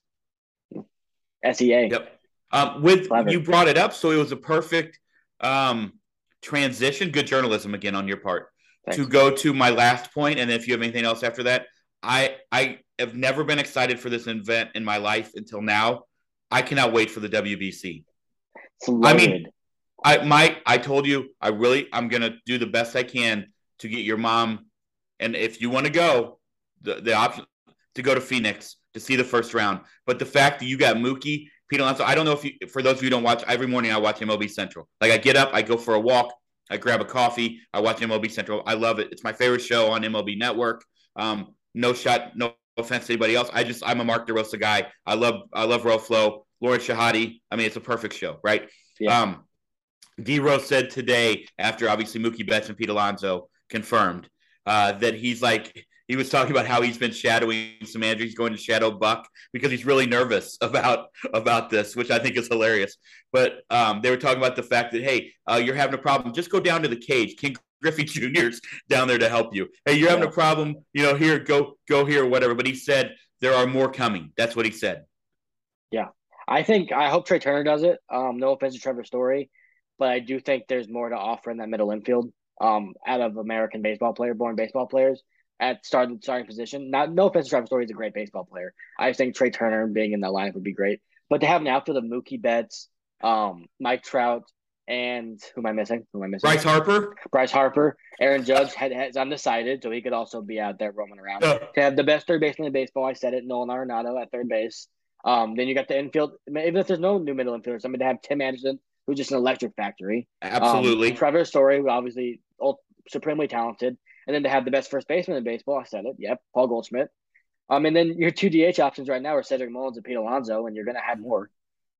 SEA. Yep. Um, with Clever. you brought it up, so it was a perfect um, transition. Good journalism again on your part Thanks. to go to my last point, and if you have anything else after that, I I have never been excited for this event in my life until now. I cannot wait for the WBC. I mean. I my I told you I really I'm gonna do the best I can to get your mom, and if you want to go, the the option to go to Phoenix to see the first round. But the fact that you got Mookie, Pete Alonso, I don't know if you for those of you who don't watch every morning I watch MLB Central. Like I get up, I go for a walk, I grab a coffee, I watch MLB Central. I love it. It's my favorite show on MLB Network. Um, no shot, no offense to anybody else. I just I'm a Mark DeRosa guy. I love I love Roflo, Lauren Shehadi. I mean, it's a perfect show, right? Yeah. Um, D Rose said today, after obviously Mookie Betts and Pete Alonso confirmed uh, that he's like he was talking about how he's been shadowing some managers. He's going to shadow Buck because he's really nervous about about this, which I think is hilarious. But um, they were talking about the fact that hey, uh, you're having a problem. Just go down to the cage. King Griffey Jr.'s down there to help you. Hey, you're having a problem. You know, here, go go here, whatever. But he said there are more coming. That's what he said. Yeah, I think I hope Trey Turner does it. Um, no offense to Trevor Story, but I do think there's more to offer in that middle infield. Um, out of American baseball player, born baseball players at starting starting position. Not no offense to Trevor Story, he's a great baseball player. I just think Trey Turner being in that lineup would be great. But to have an outfield of Mookie Betts, um, Mike Trout, and who am I missing? Who am I missing? Bryce Harper. Bryce Harper, Aaron Judge had, has undecided, so he could also be out there roaming around. Uh, To have the best third baseman in baseball, I said it, Nolan Arenado at third base. Um, then you got the infield. Even if there's no new middle infielders, I mean to have Tim Anderson, who's just an electric factory. Um, absolutely. Trevor Story, who obviously supremely talented, and then to have the best first baseman in baseball, I said it. Yep, Paul Goldschmidt. Um, and then your two DH options right now are Cedric Mullins and Pete Alonso, and you're gonna have more.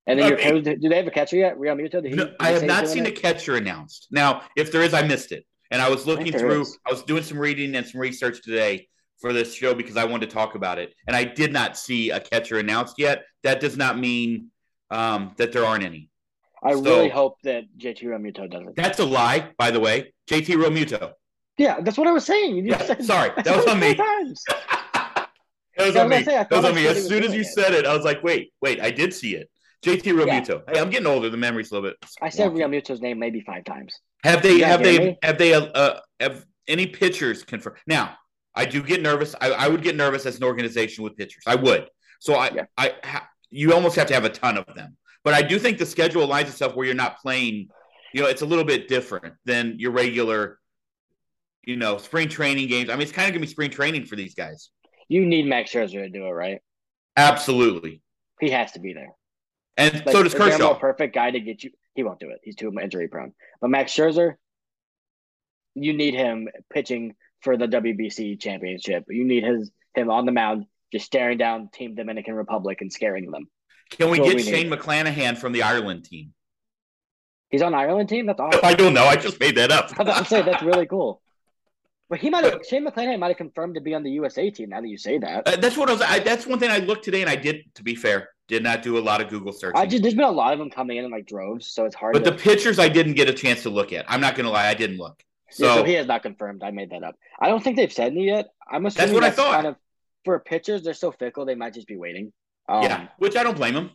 And then I your do they have a catcher yet? Realmuto? He, No, I have not seen a catcher announced. Now, if there is, I missed it. And I was looking there through, is. I was doing some reading and some research today for this show because I wanted to talk about it. And I did not see a catcher announced yet. That does not mean um, that there aren't any. I So- really hope that JT Realmuto does it. That's a lie, by the way. JT Romuto. Yeah, that's what I was saying. You Yeah, said, sorry, that was on me. It was on me. say, I was on me. As soon as you it. said it, I was like, wait, wait, I did see it. JT Realmuto. Hey, I'm getting older. The memory's a little bit. I said wonky. Real Muto's name maybe five times. Have they? Have they? Have they? Uh, uh, have any pitchers confirmed? Now, I do get nervous. I, I would get nervous as an organization with pitchers. I would. So I, Yeah. I, ha, you almost have to have a ton of them. But I do think the schedule aligns itself where you're not playing. You know, it's a little bit different than your regular. You know, spring training games. I mean, it's kind of gonna be spring training for these guys. You need Max Scherzer to do it, right? Absolutely. He has to be there. And Like, so does is there a Kershaw. perfect guy to get you? He won't do it. He's too injury prone. But Max Scherzer, you need him pitching for the WBC championship. You need his him on the mound, just staring down Team Dominican Republic and scaring them. Can we get we Shane need. McClanahan from the Ireland team? He's on Ireland team. That's awesome. I don't know. I just made that up. I was about to say that's really cool. But he might have Shane McClanahan might have confirmed to be on the USA team. Now that you say that, Uh, that's what I was. I, that's one thing I looked today, and I did. To be fair, did not do a lot of Google searching. I just there's been a lot of them coming in in like droves, so it's hard. but to, the pictures I didn't get a chance to look at. I'm not going to lie, I didn't look. So, Yeah, so he has not confirmed. I made that up. I don't think they've said any yet. I'm assuming that's what I thought. Kind of for pitchers, they're so fickle. They might just be waiting. Um, yeah, which I don't blame him.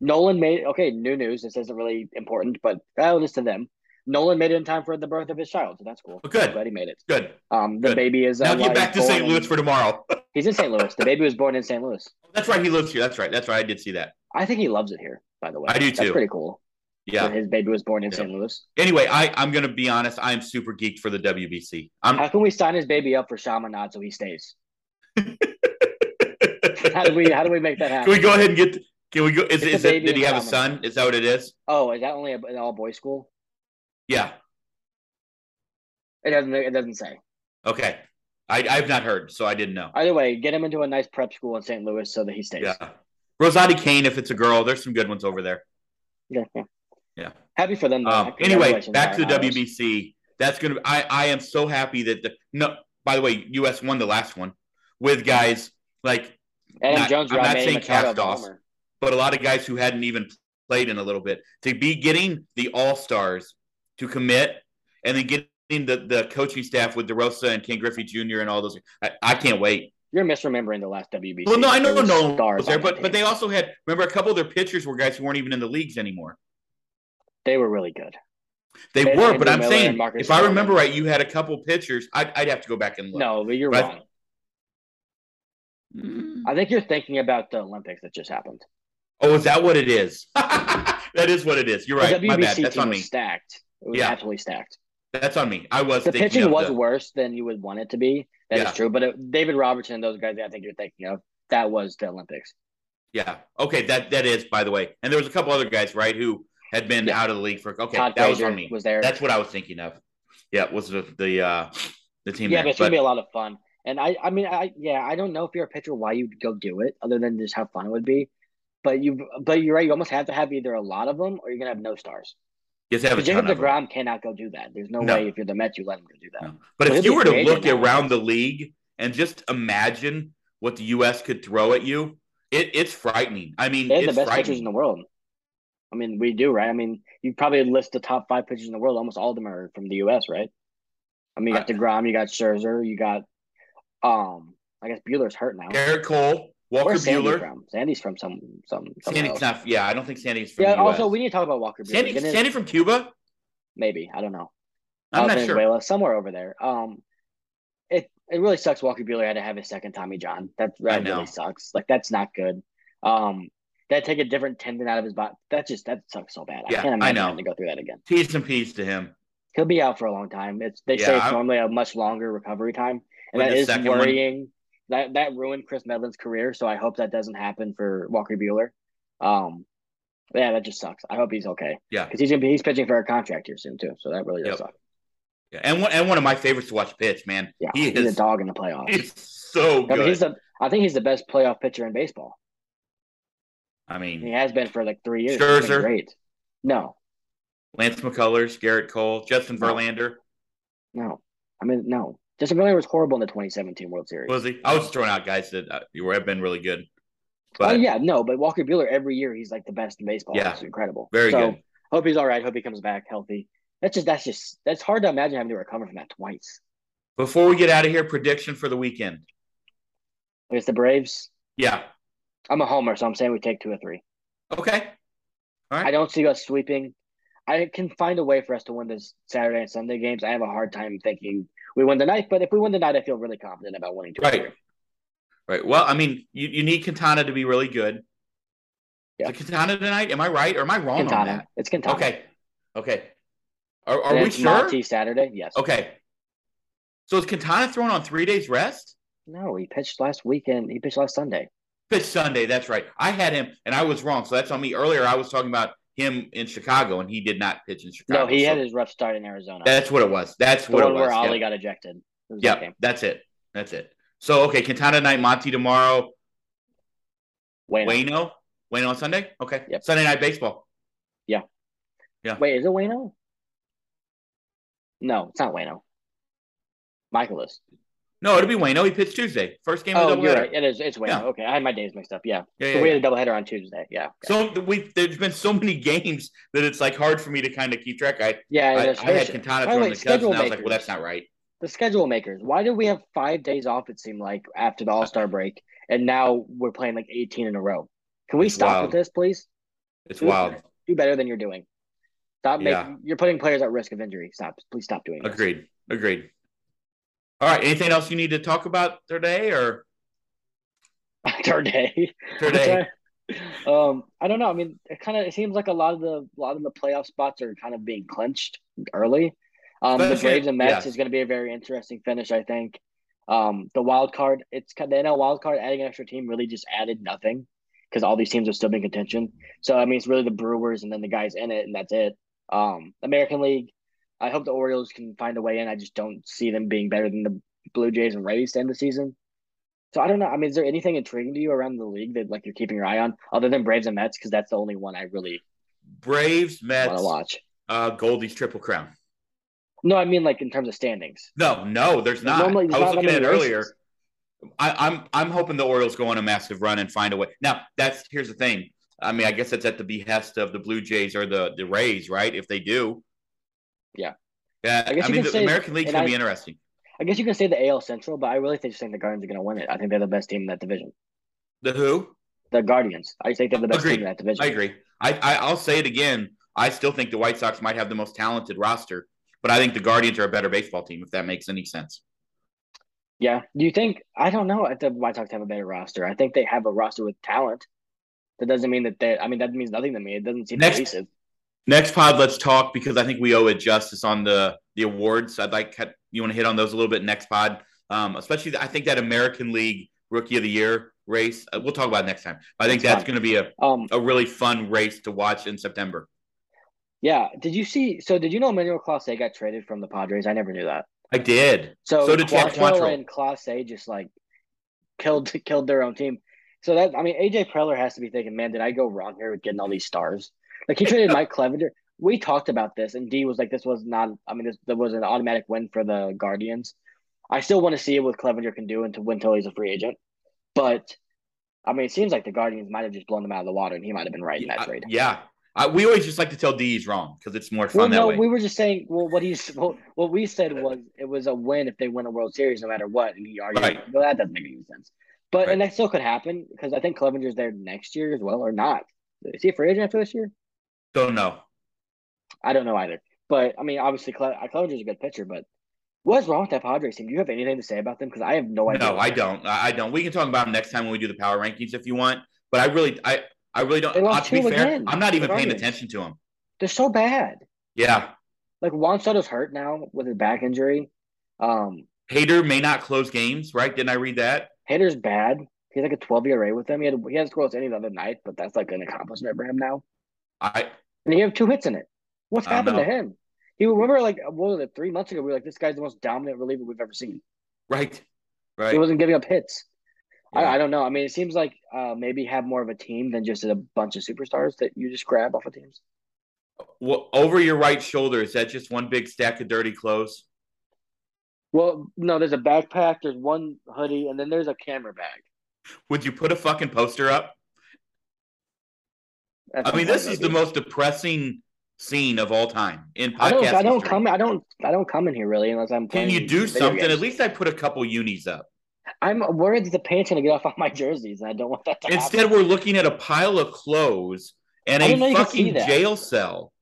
Nolan made okay. New news. This isn't really important, but that was to them. Nolan made it in time for the birth of his child, so that's cool. Oh, good. I'm glad he made it. Good. Um, the Good. baby is uh, Now get back to St. Louis for tomorrow. He's in St. Louis. The baby was born in St. Louis. that's right. He lives here. That's right. That's right. I did see that. I think he loves it here. By the way, I do That's too. pretty cool. Yeah. his baby was born in Yeah. St. Louis. Anyway, I I'm going to be honest. I'm super geeked for the WBC. I'm. How can we sign his baby up for Chaminade so he stays? How do we how do we make that happen? Can we go ahead and get? Can we go? Is, is it? Did he have a son? Is that what it is? Oh, is that only a- an all boys school? Yeah. It doesn't it doesn't say. Okay. I I've not heard, so I didn't know. Either way, get him into a nice prep school in St. Louis so that he stays. Yeah. Rosati-Kain, if it's a girl, there's some good ones over there. Yeah, yeah. Yeah. Happy for them. Um, anyway, back to the WBC. That's gonna. I I am so happy that the no. By the way, U.S. won the last one with guys like, Adam not- Jones, I'm not saying cast off. But a lot of guys who hadn't even played in a little bit to be getting the All Stars to commit, and then getting the the coaching staff with DeRosa and Ken Griffey Jr. and all those. I, I can't wait. You're misremembering the last WBC. Well, no, I know There no one was there, but but they also had remember a couple of their pitchers were guys who weren't even in the leagues anymore. they were really good. They They were, but I'm saying if I remember right, you had a couple pitchers. I'd, I'd have to go back and look. No, but you're But- wrong. Mm. I think you're thinking about the Olympics that just happened. Oh, is that what it is? that is what it is. You're right. My bad. That's on me. stacked. It was Yeah. absolutely stacked. That's on me. I was The thinking pitching of was the- worse than you would want it to be. That is Yeah. true. But it, David Robertson and those guys I think you're thinking of, that was the Olympics. Yeah. Okay. That that is, by the way, and there was a couple other guys, right, who had been Yeah. out of the league for. Okay, Todd that was on me. was there. That's what I was thinking of. Yeah, was the the uh, the team. yeah, there. but it's gonna be a lot of fun. And I, I mean, I yeah, I don't know if you're a pitcher why you'd go do it, other than just how fun it would be. But you, but you're right. You almost have to have either a lot of them or you're gonna have no stars. you have to have a Jacob of them. Degrom cannot go do that. There's no, No. way if you're the Mets you let him go do that. No. But Well, if you were to look around the league and just imagine what the U.S. could throw at you, it, it's frightening. I mean, They have the best pitchers in the world. I mean, we do, right? I mean, you probably list the top five pitchers in the world. Almost all of them are from the U.S., right? I mean, you got I- Degrom, you got Scherzer, you got, um, I guess Buehler's hurt now. Gerrit Cole, Walker Where's Sandy Buehler. from? Sandy's from some some. Sandy's not. Yeah, I don't think Sandy's from Yeah. Also, we need to talk about Walker. Sandy, Sandy from Cuba. maybe I don't know. I'm Uh, not sure. Somewhere over there. Um, it it really sucks. Walker Buehler had to have his second Tommy John. That I that really sucks. Like that's not good. Um, that take a different tendon out of his body. That just that sucks so bad. Yeah, I can't I imagine know. having to go through that again. Peace and peace to him. He'll be out for a long time. It's they Yeah, say it's I- normally a much longer recovery time, and that is second one- worrying. That that ruined Kris Medlen's career. So I hope that doesn't happen for Walker Buehler. Um, yeah, that just sucks. I hope he's okay Yeah. because he's gonna be he's pitching for a contract here soon too. So that really does Yep. suck. Yeah, and one and one of my favorites to watch pitch, man. Yeah, he he's is. a dog in the playoffs. He's so I good. mean, he's the. I think he's the best playoff pitcher in baseball. I mean, He has been for like three years. Scherzer. great. No, Lance McCullers, Gerrit Cole, Justin. Verlander. no. I mean, no. Justin Verlander was horrible in the 2017 World Series. Was he? I was throwing out guys that uh, you were have been really good. Oh But yeah, no, but Walker Buehler every year he's like the best in baseball. Yeah. It's incredible. Very so, good. Hope he's all right. Hope he comes back healthy. That's just that's just that's hard to imagine having to recover from that twice. before we get out of here, prediction for the weekend. against the Braves. Yeah. I'm a homer, so I'm saying we take two or three. Okay. All right. I don't see us sweeping. I can find a way for us to win this Saturday and Sunday games. I have a hard time thinking we win the night, but if we win the night, I feel really confident about winning two. Right. Right. Well, I mean, you, you need Quintana to be really good. Yeah. Quintana tonight? Am I right or am I wrong on that? It's Quintana. Okay. Okay. Are, are we sure? Monty Saturday? Yes. Okay. So is Quintana thrown on three days rest? No, he pitched last weekend. He pitched last Sunday. Pitch Sunday. That's right. I had him, and I was wrong. So that's on me. Earlier, I was talking about him in Chicago, and he did not pitch in Chicago. No, he So had his rough start in Arizona. That's what it was. That's the what it was. where Ollie yeah. got ejected. Yeah, that that's it. That's it. So okay, Quintana night, Monty tomorrow, Waino. Waino, Waino on Sunday. Okay, Yep. Sunday night baseball. Yeah. Yeah. Wait, is it Waino? No, it's not Waino. Mikolas. No, it'll be Waino. He pitched Tuesday, first game of Oh, the you're doubleheader. right. It is. It's Waino. Yeah. Okay, I had my days mixed up. Yeah. Yeah, so we had a doubleheader on Tuesday. Yeah. So th- we there's been so many games that it's like hard for me to kind of keep track. I Yeah. I, I had Quintana the throwing the Cubs, schedule and I was like, well, that's not right. the schedule makers. Why did we have five days off? It seemed like after the All Star uh, break, and now we're playing like 18 in a row. Can we stop with this, please? It's Do wild. better. Do better than you're doing. Stop Yeah. making. You're putting players at risk of injury. Stop. Please stop doing this. Agreed. All right. Anything else you need to talk about today or Today. today? um, I don't know. I mean, it kind of it seems like a lot of the a lot of the playoff spots are kind of being clinched early. Um, the Braves and Mets yes. is going to be a very interesting finish, I think. Um, the wild card, it's kind of the NL wild card adding an extra team really just added nothing because all these teams are still in contention. So I mean, it's really the Brewers and then the guys in it, and that's it. Um, American League. I hope the Orioles can find a way in. I just don't see them being better than the Blue Jays and Rays to end the season. So I don't know. I mean, is there anything intriguing to you around the league that like you're keeping your eye on, other than Braves and Mets? Because that's the only one I really Braves, want Mets, to watch. uh, Goldy's triple crown. No, I mean like in terms of standings. No, no, there's not. Normally, there's I was not looking at it earlier. I, I'm I'm hoping the Orioles go on a massive run and find a way. Now that's here's the thing. I mean, I guess that's at the behest of the Blue Jays or the the Rays, right? If they do, Yeah. yeah. I I, guess you mean, the say- American League's and gonna be interesting. I guess you can say the AL Central, but I really think just think the Guardians are going to win it. I think they're the best team in that division. The who? The Guardians. I think they're the best Agreed. team in that division. I agree. I, I I'll say it again. I still think the White Sox might have the most talented roster, but I think the Guardians are a better baseball team. If that makes any sense. Yeah. Do you think? I don't know if the White Sox have a better roster. I think they have a roster with talent. That doesn't mean that they. I mean, that means nothing to me. It doesn't seem Next- cohesive. Next pod, let's talk because I think we owe it justice on the the awards. I'd like you want to hit on those a little bit next pod, um, especially I think that American League Rookie of the Year race. Uh, we'll talk about it next time. But I think That's that's going to be a, Um. a really fun race to watch in September. Yeah. Did you see? So did you know Emmanuel Clase got traded from the Padres? I never knew that. I did. So, So did Quantrill Quantrill. and Clase just like killed killed their own team. So that I mean, AJ Preller has to be thinking, man, did I go wrong here with getting all these stars? Like he traded Mike Clevinger. We talked about this, and D was like, this was not. I mean, this, there was an automatic win for the Guardians. I still want to see what Clevinger can do and to win till he's a free agent. But I mean, it seems like the Guardians might have just blown him out of the water, and he might have been right in that I- trade. yeah. I, we always just like to tell D he's wrong because it's more fun Well, that no, way. we were just saying. Well, what he's well, what we said was it was a win if they win a World Series, no matter what. And he argued, Right. well, that doesn't make any sense. But Right. and that still could happen because I think Clevinger's there next year as well, or not. Is he a free agent after this year? Don't know. I don't know either. But I mean, obviously, Cle- Clevinger's a good pitcher. But what's wrong with that Padres team? Do you have anything to say about them? Because I have no idea. No, I don't. I I don't. We can talk about them next time when we do the power rankings if you want. But I really, I, I really don't. They lost uh, to be fair, again, I'm not even paying attention to them. They're so bad. Yeah, Like Juan Soto's hurt now with his back injury. Um, Hader may not close games, right? Didn't I read that? Hader's bad. He's like a 12 ERA with them. He had he hasn't scored any the other night, but that's like an accomplishment for him now. I And he have two hits in it. What's happened to him? He remember like what was it three months ago? We were like, this guy's the most dominant reliever we've ever seen. right, right. He wasn't giving up hits. Yeah. I, I don't know. I mean, it seems like uh, maybe have more of a team than just a bunch of superstars that you just grab off of teams. Well, over your right shoulder is that just one big stack of dirty clothes? Well, no, there's a backpack, there's one hoodie, and then there's a camera bag. Would you put a fucking poster up? I mean, this is the most depressing scene of all time in podcast I don't. I don't come. I don't. I don't come in here really unless I'm. Can you do something? games. At least I put a couple unis up. I'm worried that the paint's gonna get off on my jerseys, and I don't want that to Instead, happen. we're looking at a pile of clothes and I didn't know a you could see fucking jail cell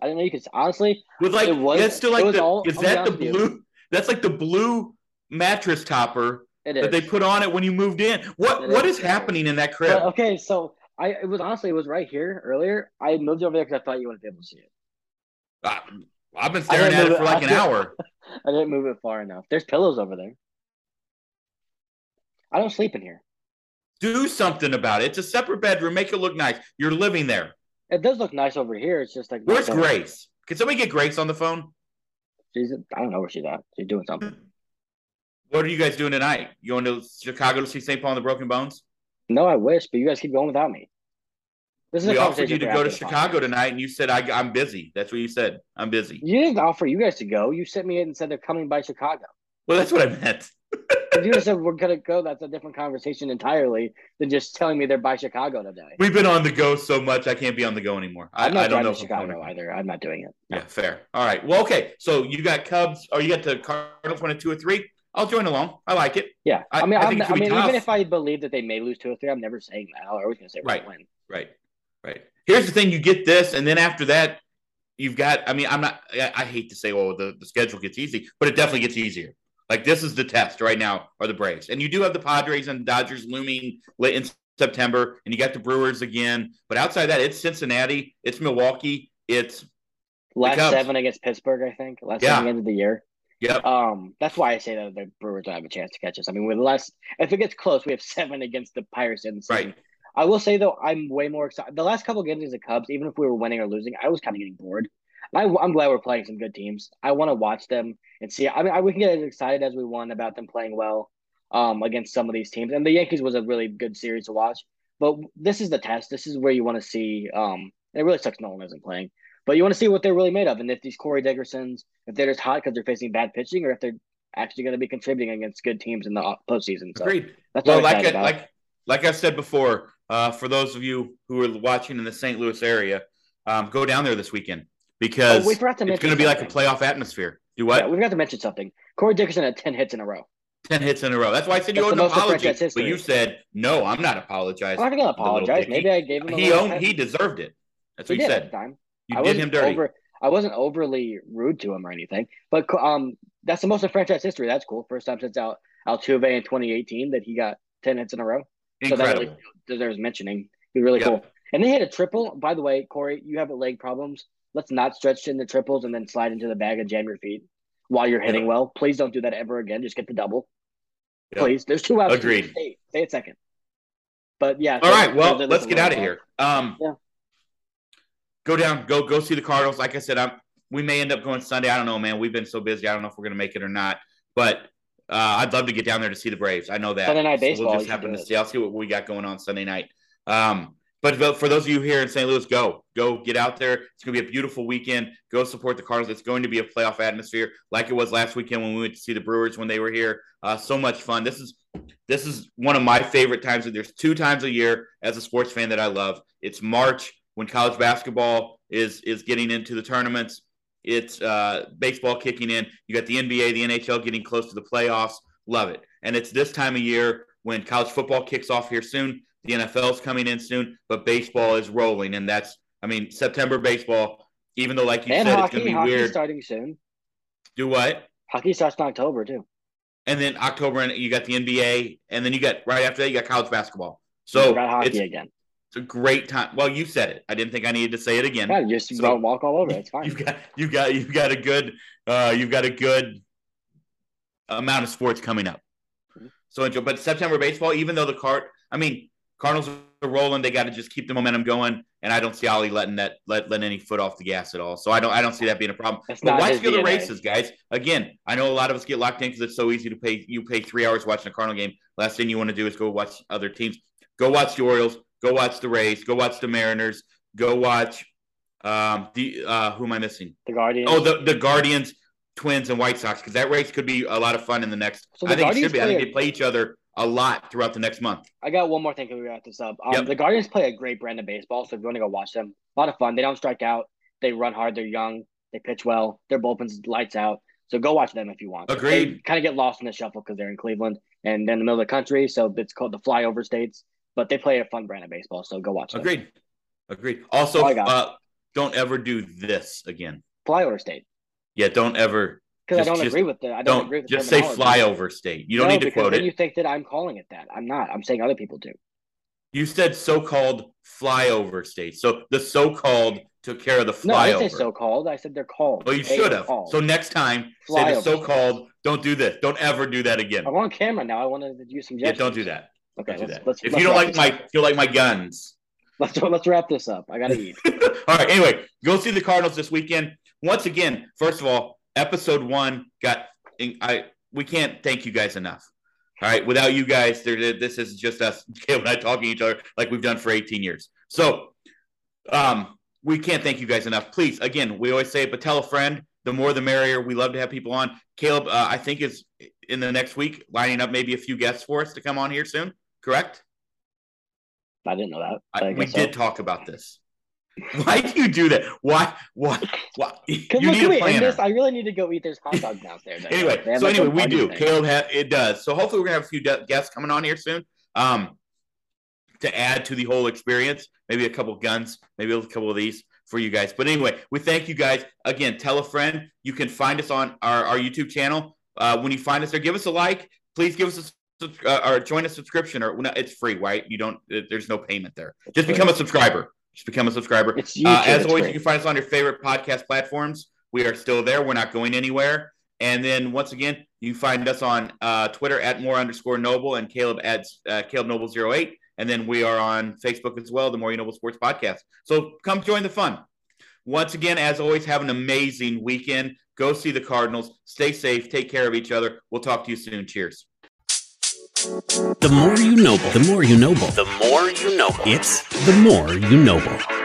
I didn't know you could. Honestly, with like It was- that's still like the all- is be that the honest with you. blue? That's like the blue mattress topper that they put on it when you moved in. What It what is. is happening in that crib? But, okay, so I it was honestly it was right here earlier. I moved over there because I thought you wouldn't be able to see it. I, I've been staring at it for it- like an hour. I didn't move it far enough. There's pillows over there. I don't sleep in here. Do something about it. It's a separate bedroom. Make it look nice. You're living there. It does look nice over here. It's just like Where's. Grace? Can somebody get Grace on the phone? She's I don't know where she's at. She's doing something. What are you guys doing tonight? You going to Chicago to see St. Paul and the Broken Bones? No, I wish, but you guys keep going without me. This is a We offered you to go to Chicago tonight, and you said I, I'm busy. That's what you said. I'm busy. You didn't offer you guys to go. You sent me in and said they're coming by Chicago. Well, that's what I meant. If you said we're gonna go, that's a different conversation entirely than just telling me they're by Chicago today. We've been on the go so much, I can't be on the go anymore. I, I'm not I don't know. to if I'm Chicago either. I'm not doing it. Yeah, fair. All right. Well, okay. So you got Cubs, or you got the Cardinals one and two or three. I'll join along. I like it. Yeah, I- I, mean, I I, mean, tough. even if I believe that they may lose two or three, I'm never saying that. I'm always gonna say we're Right. win. Right. Right. Here's the thing: you get this, and then after that, you've got. I mean, I'm not. I, I hate to say, oh, the, the schedule gets easy, but it definitely gets easier. Like this is the test right now, are the Braves, and you do have the Padres and Dodgers looming late in September, and you got the Brewers again. But outside that, it's Cincinnati, it's Milwaukee, it's Last seven against Pittsburgh, I think. Last Yeah. seven games of the year. Yep, Um, that's why I say that the Brewers don't have a chance to catch us. I mean, with less, if it gets close, we have seven against the Pirates in the season. right. I will say though, I'm way more excited. The last couple games against the Cubs, even if we were winning or losing, I was kind of getting bored. I, I'm glad we're playing some good teams. I want to watch them and see. I mean, I, we can get as excited as we want about them playing well um, against some of these teams. And the Yankees was a really good series to watch. But this is the test. This is where you want to see. Um, it really sucks Nolan isn't playing, but you want to see what they're really made of, and if these Corey Dickersons, if they're just hot because they're facing bad pitching, or if they're actually going to be contributing against good teams in the postseason. So Agreed. that's Well, like I, like like I've said before, uh, for those of you who are watching in the St. Louis area, um, go down there this weekend because Oh, we forgot to it's going to be like a playoff atmosphere. Do what? Yeah, we forgot to mention something. Corey Dickerson had ten hits in a row. Ten hits in a row. That's why I said you That's owed an apology, but you said no. I'm not apologizing. I'm not gonna apologize. Maybe I gave him. A He owned. pep. He deserved it. That's He what you did at said. You I did wasn't him dirty. Over, I wasn't overly rude to him or anything, but um, that's the most in franchise history. That's cool. First time since Al Altuve in 2018 that he got 10 hits in a row. So that Incredible. really deserves mentioning. He's really Yep. cool. And they hit a triple. By the way, Corey, you have leg problems. Let's not stretch in the triples and then slide into the bag and jam your feet while you're hitting Yep. well. Please don't do that ever again. Just get the double. Yep. Please. There's two outs. Agreed. Stay, stay a second. But yeah. All right. Well, let's get out of here. Um, Yeah. Go down. Go go see the Cardinals. Like I said, I'm. We may end up going Sunday. I don't know, man. We've been so busy. I don't know if we're going to make it or not. But uh, I'd love to get down there to see the Braves. I know that. Sunday night So baseball, We'll just happen to see. I'll see what we got going on Sunday night. Um, but but for those of you here in St. Louis, go go get out there. It's going to be a beautiful weekend. Go support the Cardinals. It's going to be a playoff atmosphere like it was last weekend when we went to see the Brewers when they were here. Uh, so much fun. This is this is one of my favorite times. There's two times a year as a sports fan that I love. It's March when college basketball is is getting into the tournaments. It's uh, baseball kicking in. You got the NBA, the NHL getting close to the playoffs. Love it. And it's this time of year when college football kicks off here soon. The NFL's coming in soon, but baseball is rolling, and that's I mean September baseball. Even though, like you And said, it's going to be weird. starting soon. Do what? Hockey starts in October too. And then October, and you got the NBA, and then you got right after that, you got college basketball. So hockey it's, again. It's a great time. Well, you said it. I didn't think I needed to say it again. Yeah, just So- go walk all over it. It's fine. You've got you've got you've got a good uh you've got a good amount of sports coming up. So enjoy. But September baseball, even though the cart, I mean, Cardinals are rolling, they got to just keep the momentum going. And I don't see Ollie letting that let letting any foot off the gas at all. So I don't I don't see that being a problem. That's but watch the races, guys. Again, I know a lot of us get locked in because it's so easy to pay. You pay three hours watching a Cardinal game. Last thing you want to do is go watch other teams. Go watch the Orioles. Go watch the Rays. Go watch the Mariners. Go watch um the uh who am I missing? The Guardians. Oh, the the Guardians, Twins, and White Sox because that race could be a lot of fun in the next. So the I think it Guardians should be. I think a- they play each other a lot throughout the next month. I got one more thing to we wrap this up. Um, Yep. The Guardians play a great brand of baseball, so if you want to go watch them, a lot of fun. They don't strike out. They run hard. They're young. They pitch well. Their bullpen's lights out. So go watch them if you want. Agreed. Kind of get lost in the shuffle because they're in Cleveland and they're in the middle of the country, so it's called the flyover states. But they play a fun brand of baseball, so go watch. Them. Agreed. Agreed. Also, uh, don't ever do this again. Flyover state. Yeah, don't ever. Because I don't just, agree with the. I don't, don't agree with just say flyover state. You don't no, need to quote then it. You think that I'm calling it that? I'm not. I'm saying other people do. You said so-called flyover states. So the so-called took care of the flyover. No, I didn't say so-called. I said they're called. Well, you they should have. Called. So next time, flyover say the so-called. Don't do this. Don't ever do that again. I'm on camera now. I want to do some. Gestures. Yeah, don't do that. Okay, don't let's. Let's, if let's you don't like my, if you like my guns. Let's let's wrap this up. I gotta eat. all right. Anyway, go see the Cardinals this weekend. Once again, first of all, episode one got. I we can't thank you guys enough. All right, without you guys, there, this is just us, Caleb and I talking to each other like we've done for 18 years. So, um, we can't thank you guys enough. Please, again, we always say but tell a friend. The more, the merrier. We love to have people on. Caleb, uh, I think is in the next week lining up maybe a few guests for us to come on here soon. Correct? I didn't know that. I, we did talk about this. Why do you do that? Why? Why? Why? Can, you need a planner. This? I really need to go eat this hot dog downstairs. anyway, so like anyway, we do. Caleb, ha- it does. So hopefully, we're gonna have a few de- guests coming on here soon. Um, to add to the whole experience, maybe a couple guns, maybe a couple of these for you guys. But anyway, we thank you guys again. Tell a friend. You can find us on our, our YouTube channel. Uh, when you find us there, give us a like. Please give us a uh, or join a subscription or it's free, right? You don't. There's no payment there. Just become a subscriber. Just become a subscriber. Uh, as always, you can find us on your favorite podcast platforms. We are still there. We're not going anywhere. And then once again, you find us on uh, Twitter at more underscore noble and Caleb at uh, Caleb Noble 08. And then we are on Facebook as well, the More You Noble Sports Podcast. So come join the fun. Once again, as always, have an amazing weekend. Go see the Cardinals. Stay safe. Take care of each other. We'll talk to you soon. Cheers. The more you know, the more you know, the more you know, it's the more you know.